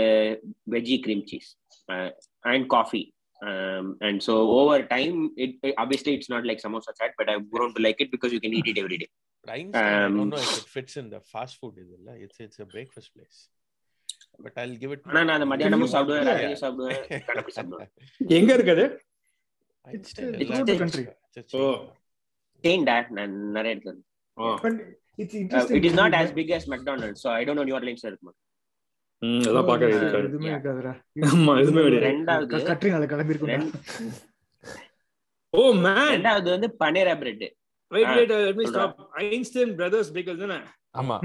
veggie cream cheese uh, and coffee. Um, and so over time, it, it- obviously it's not like samosa chat, but I've grown to like it because you can eat it every day. I Um, don't know if it fits in the fast food இதுல it's it's a breakfast place but I'll give it ஆனா நான் அந்த மத்தியானமும் சாப்பிடுவேன். ராத்திரியும் சாப்பிடுவேன் கணக்கு சாப்பிடுவேன் எங்க இருக்குது. ஓ தேன்டா நான் நிறைய இடத்துல இருக்கு. but it's Uh, interesting it is not as big as McDonald's, so I don't know New Orleans இருக்குமா அதான் பார்க்க எதுவுமே இருக்காது எதுவுமே இருக்காதுடா. ஆமா எதுவுமே கிடையாது ரெண்டாவது கட்ரினால கிளம்பி இருக்கும் ரெண்டு- ஓ மேன்! ரெண்டாவது வந்து Panera Bread wait wait let me சொல்றா. ஸ்டாப் ஐன்ஸ்டைன் பிரதர்ஸ் பேக்கல் தானே? ஆமா.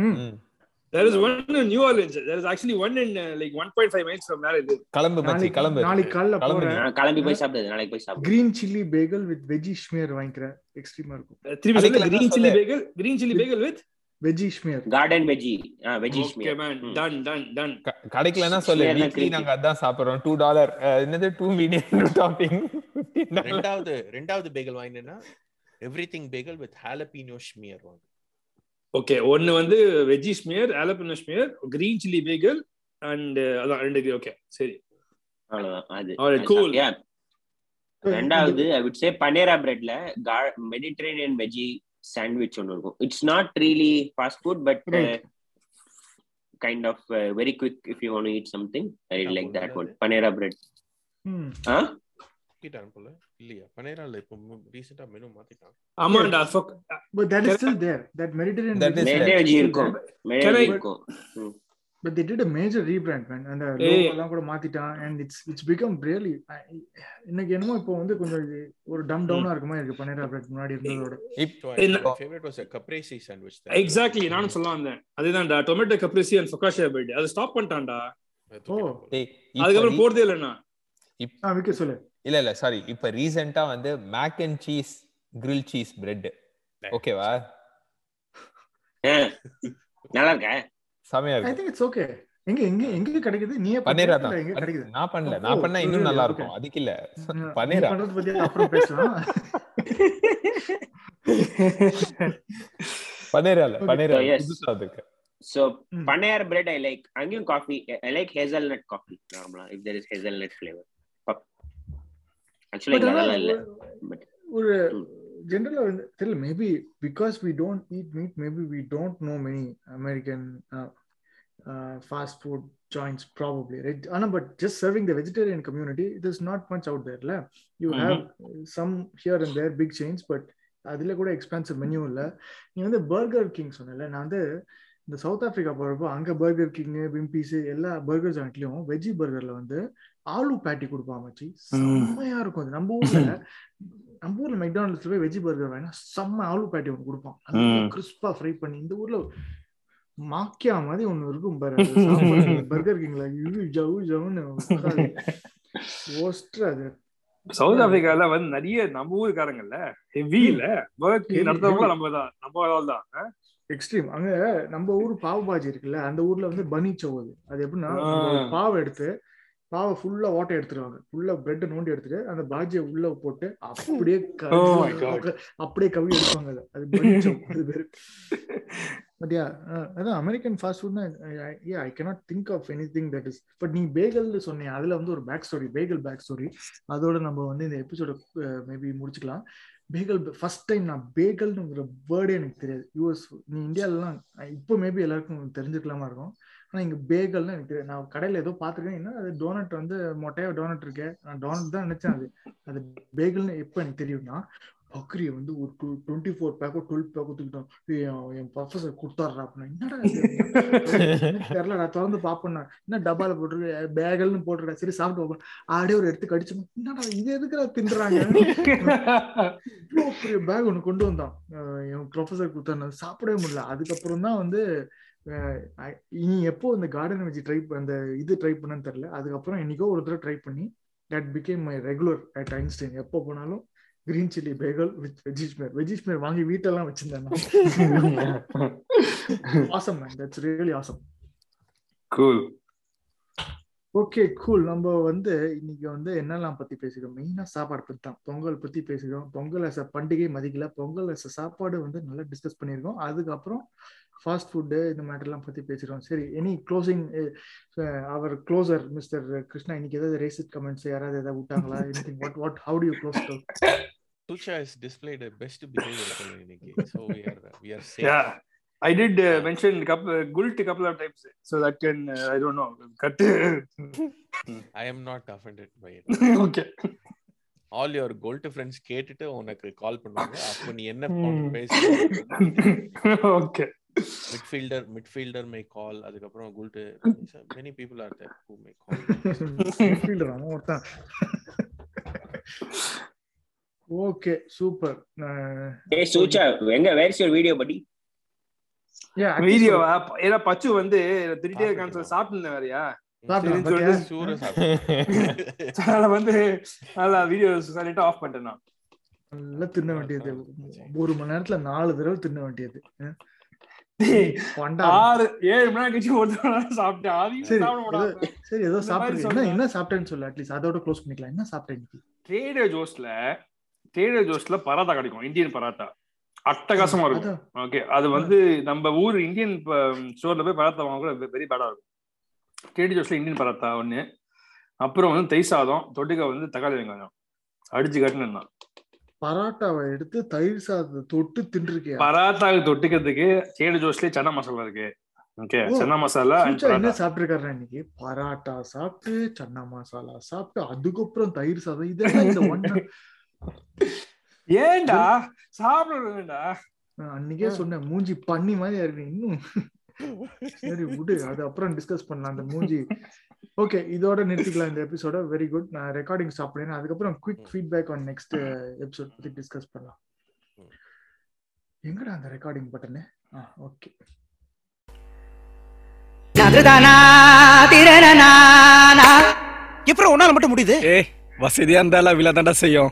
there is one in New Orleans. There is actually one in uh, like 1.5 miles from where I live. கிளம்பு மச்சி நாளைக்கு கிளம்பு. நாளைக்கு காலைல கிளம்பு. போறேன். நீ. கிளம்பி போய் சாப்பிடுது நாளைக்கு போய் சாப்பிடு green chilli bagel with veggie smear வாங்கிக்கிறேன். எக்ஸ்ட்ரீமா இருக்கும். திருப்பி சொல்லு. bagel green chili bagel with veggie smear garden veggie veggie okay man done done done. க- கிடைக்கலன்னா சொல்லு. Smear the வீக்லி cream நாங்க அதான் சாப்பிடுறோம். டூ டாலர் என்னது? டூ மீடியம் டாப்பிங் ரெண்டாவது ரெண்டாவது bagel வாங்கினேன்னா everything bagel with jalapeno smear வாங்க. ஓகே ஒன்னு வந்து veggie smear jalapeno smear green chilli bagel and அதான் ரெண்டு ஓகே சரி. அவ்வளவுதான். அது. ரெண்டாவது ஐ வுட் சே பனேரா பிரெட்ல மெடிட்டரேனியன் வெஜி சாண்ட்விச் ஒன்று இருக்கும். It's not really fast food but. Kind of very quick if you want eat something I like that one? Panera Bread ஆ கிட்டான் போல. இல்லையா? பனேரால இப்போ ரீசெண்டா மெனு மாத்திட்டான் ஆமாண்டா fuck. but that is still there. That mediterranean That is veggie மேடே there. Veggie still இருக்கும். there. மேடே Can I- veggie இருக்கும் but they did a major rebrand man. அந்த எல்லாம் கூட மாத்திட்டான். And it's it's become really I- இன்னைக்கு என்னமோ இப்போ வந்து கொஞ்சம் இது ஒரு டம் டவுனா இருக்க மாதிரி இருக்கு. பனேரா பிரெட் முன்னாடி இருந்ததோட So இல்ல. my favorite was a caprese sandwich there. Exactly நானும் சொல்ல வந்தேன் அதுதான்டா tomato caprese and focaccia bread அதை ஸ்டாப் பண்ணிட்டான்டா. போல. அதுக்கப்புறம் போறதே இல்லைண்ணா ஆ விக்க சொல்லு. இல்ல இல்ல சாரி இப்ப ரீசெண்டா வந்து mac and cheese grill cheese bread ஓகேவா நல்லா இருக்க? செமையா I இருக்கு think it's okay எங்க எங்க எங்க கிடைக்குது நீயே பன்னீரா தான் கிடைக்குது நான் பண்ணல நான் பண்ணா இன்னும்? நல்லா. இருக்கும் அதுக்கு இல்ல பன்னீரா பண்றது பத்தி அப்புறம் பேசலாம் பன்னீரா Okay. பன்னீரா. புதுசா அதுக்கு Mm. Paneer bread I like. அங்கேயும் coffee. I like hazelnut coffee normally if there is hazelnut flavor. Actually But இங்க ஆனா அதெல்லாம் இல்ல. ஒரு- ஜென்ரலா தெரியல maybe because we don't eat meat maybe we don't know many American fast food joins probably right ஆனா but just serving the vegetarian community it is not much out தேர்ல you have some here and there big change but அதுல கூட expensive menu இல்ல. நீ வந்து burger king சொன்னல நான் வந்து இந்த சவுத் ஆப்பிரிக்கா போறப்போ அங்க பர்கர் கிங் விம்பிஸ் எல்லா பர்கர் ஜாயிண்ட்லயும் வெஜ்ஜி பர்கர்ல வந்து ஆலு பேட்டி கொடுப்பான் மச்சி. செம்மையா இருக்கும் அது. நம்ம ஊர்ல நம்ம ஊர்ல மெக்டானல்ட்ஸ்ல போய் வெஜ் பர்கர் வேணா செம்ம ஆலு பேட்டி ஒன்று கொடுப்பான். கிறிஸ்பா ஃப்ரை பண்ணி இந்த ஊர்ல மாக்கியா மாதிரி ஒண்ணு இருக்கும் பாரு. பர்கர் கிங்ல இது ஜவு ஜவுன்னு ஓஸ்டர் அது. சவுத் ஆப்பிரிக்கால வந்து நிறைய நம்ம ஊருக்காரங்கல்ல ஹெவியில heavy. நம்ம தான் நம்ம தான். எக்ஸ்ட்ரீம் அங்க நம்ம ஊர் பாவ் பாஜி இருக்குல்ல அந்த ஊர்ல வந்து பனி சோவது அது எப்படின்னா பாவை எடுத்து பாவை ஃபுல்லா ஓட்டை எடுத்துருவாங்க. ஃபுல்லா பிரெட் நோண்டி எடுத்துட்டு அந்த பாஜியை உள்ள போட்டு அப்படியே Oh God. அப்படியே கவி எடுப்பாங்க அதை. பேரு அதான் American fast ஃபுட்னா yeah I cannot think of any thing that is but நீ பேகல்னு சொன்னீங்க அதுல வந்து ஒரு back story bagel back story அதோட நம்ம வந்து இந்த எபிசோட மேபி முடிச்சுக்கலாம். பேகல் ஃபர்ஸ்ட் டைம் நான் பேகல்னுங்கிற வேர்டே எனக்கு தெரியாது. யூஎஸ் நீ இந்தியாலலாம் இப்போ மேபி எல்லாருக்கும் தெரிஞ்சுக்கலாமா இருக்கும். ஆனா இங்க பேகல்னு எனக்கு தெரியாது. நான் கடையில ஏதோ பார்த்துருக்கேன். என்ன அது? டோனட் வந்து மொட்டையா டோனட் இருக்கு. நான் டோனட் தான் நினைச்சேன் அது. அது பேகல்னு எப்போ எனக்கு தெரியும்னா பக்ரியை வந்து ஒரு டூ டுவெண்ட்டி ஃபோர் பேக்கோ டுவெல் பேக்கோ தூக்கிட்டோம் என் ப்ரொஃபசர் கொடுத்தாடுறா அப்படின்னா. என்னடா தெரியல. நான் திறந்து பாப்பேன் என்ன டப்பால போட்டிருக்கு? பேகல்னு போட்டுருக்கேன் சரி சாப்பிட்டு பார்ப்பேன் அப்படியே ஒரு எடுத்து கடிச்சு என்னடா இது எதுக்குடா தின்றாங்க? இவ்வளோ பெரிய பேக் ஒன்று கொண்டு வந்தான். என் ப்ரொஃபசர் கொடுத்தாரு சாப்பிடவே முடியல. அதுக்கப்புறம் தான் வந்து நீ எப்போ இந்த கார்டன் வச்சு ட்ரை அந்த இது ட்ரை பண்ணன்னு தெரியல. அதுக்கப்புறம் என்னைக்கோ ஒரு தடவை ட்ரை பண்ணி that became my regular at Einstein எப்போ போனாலும் green chilli bagel with veggie smear veggie smear வாங்கி வீட்டெல்லாம் வச்சிருந்தேன் awesome man that's really awesome cool okay cool நம்ம வந்து இன்னைக்கு வந்து என்னெல்லாம் பத்தி பேசிக்கிறோம்? மெயினா சாப்பாடு பத்தி தான். பொங்கல் பத்தி பேசிக்கிறோம். பொங்கல் அஸ் பண்டிகை மதிக்கல. பொங்கல் அஸ் சாப்பாடு வந்து நல்லா டிஸ்கஸ் பண்ணியிருக்கோம். அதுக்கப்புறம் ஃபாஸ்ட் ஃபுட்டு இந்த மேட்டர்லாம் பத்தி பேசிக்கிறோம் சரி any closing hour closer mister Krishna இன்னைக்கு ஏதாவது ரேசிட் கமெண்ட்ஸ் யாராவது ஏதாவது விட்டாங்களா anything what what how do you close Tucha has displayed a best behavior இன்னைக்கு so we are we are safe Yeah. I did uh, mention couple, uh, Gult a couple of times, so that can uh, I don't know cut. I am not offended by it okay. all your gold friends கேட்டுட்டு உனக்கு கால் பண்ணுவாங்க அப்போ நீ என்ன Hmm. பேசி okay. Midfielder midfielder may call. அதுக்கப்புறம் guild many people are there who may call. Fielder அவன் ஒருத்தன். ஓகே சூப்பர் Hey Sucha, எங்க where is your video buddy? Video ஏன்னா பச்சு வந்து திரிட்டே இருக்கான்னு சொல்லி சாப்பிட்டு வேறயா சொல்லிட்டு. வந்து நல்லா வீடியோ சைலண்டா ஆஃப் பண்ணிட்டேன் நான். நல்லா தின்ன வேண்டியது. ஒரு மணி நேரத்துல நாலு தடவை தின்ன வேண்டியது. ஆறு ஏழு மணி கழிச்சு சாப்பிட்டேன் சரி ஏதோ- சாப்பிட்டு என்ன சாப்பிட்டேன்னு சொல்லு அட்லீஸ்ட் அதோட க்ளோஸ் பண்ணிக்கலாம். என்ன சாப்பிட்டேன் ட்ரேடர் ஜோஸ்ல ட்ரேடர் ஜோஸ்ல பராத்தா கிடைக்கும். இந்தியன் பராத்தா அட்டகாசமா இருக்கும். ஓகே அது வந்து நம்ம ஊர் இந்தியன் ஸ்டோர்ல போய் பராத்தா வாங்க கூட பெரிய பேடா இருக்கும். ட்ரேடர் ஜோஸ்ல இந்தியன் பராத்தா ஒண்ணு. அப்புறம் வந்து தை சாதம் தொட்டுக்க வந்து தக்காளி வெங்காயம். அடிச்சு கட்டினா பரோட்டாவை எடுத்து தயிர் சாதத்தை தொட்டு தின்றுருக்கியா? பராத்தாவுக்கு தொட்டுக்கிறதுக்கு ட்ரேடர் ஜோஸ்லயே சன்னா மசாலா இருக்கு. ஓகே சன்னா மசாலா என்ன சாப்பிட்டுருக்காரு இன்னைக்கு? பராட்டா சாப்பிட்டு சன்னா மசாலா சாப்பிட்டு அதுக்கப்புறம் தயிர் சாதம். இதெல்லாம் இந்த ஒன் சாப்பிடுறேன்டா அன்னைக்கே சொன்னேன் மூஞ்சி பண்ணி மாதிரி இருக்கு இன்னும். சரி விடு அது அப்புறம் டிஸ்கஸ் பண்ணலாம். அந்த மூஞ்சி ஓகே இதோட நிறுத்திக்கலாம் இந்த எபிசோட வெரி குட் நான் ரெக்கார்டிங் ஸ்டாப் அதுக்கப்புறம் quick feedback on next episode பத்தி டிஸ்கஸ் பண்ணலாம். எங்கடா அந்த ரெக்கார்டிங் பட்டனு ஆ ஓகே எப்படி உன்னால மட்டும் முடியுது? வசதியா இருந்தாலும் விழா தாண்டா செய்யும்.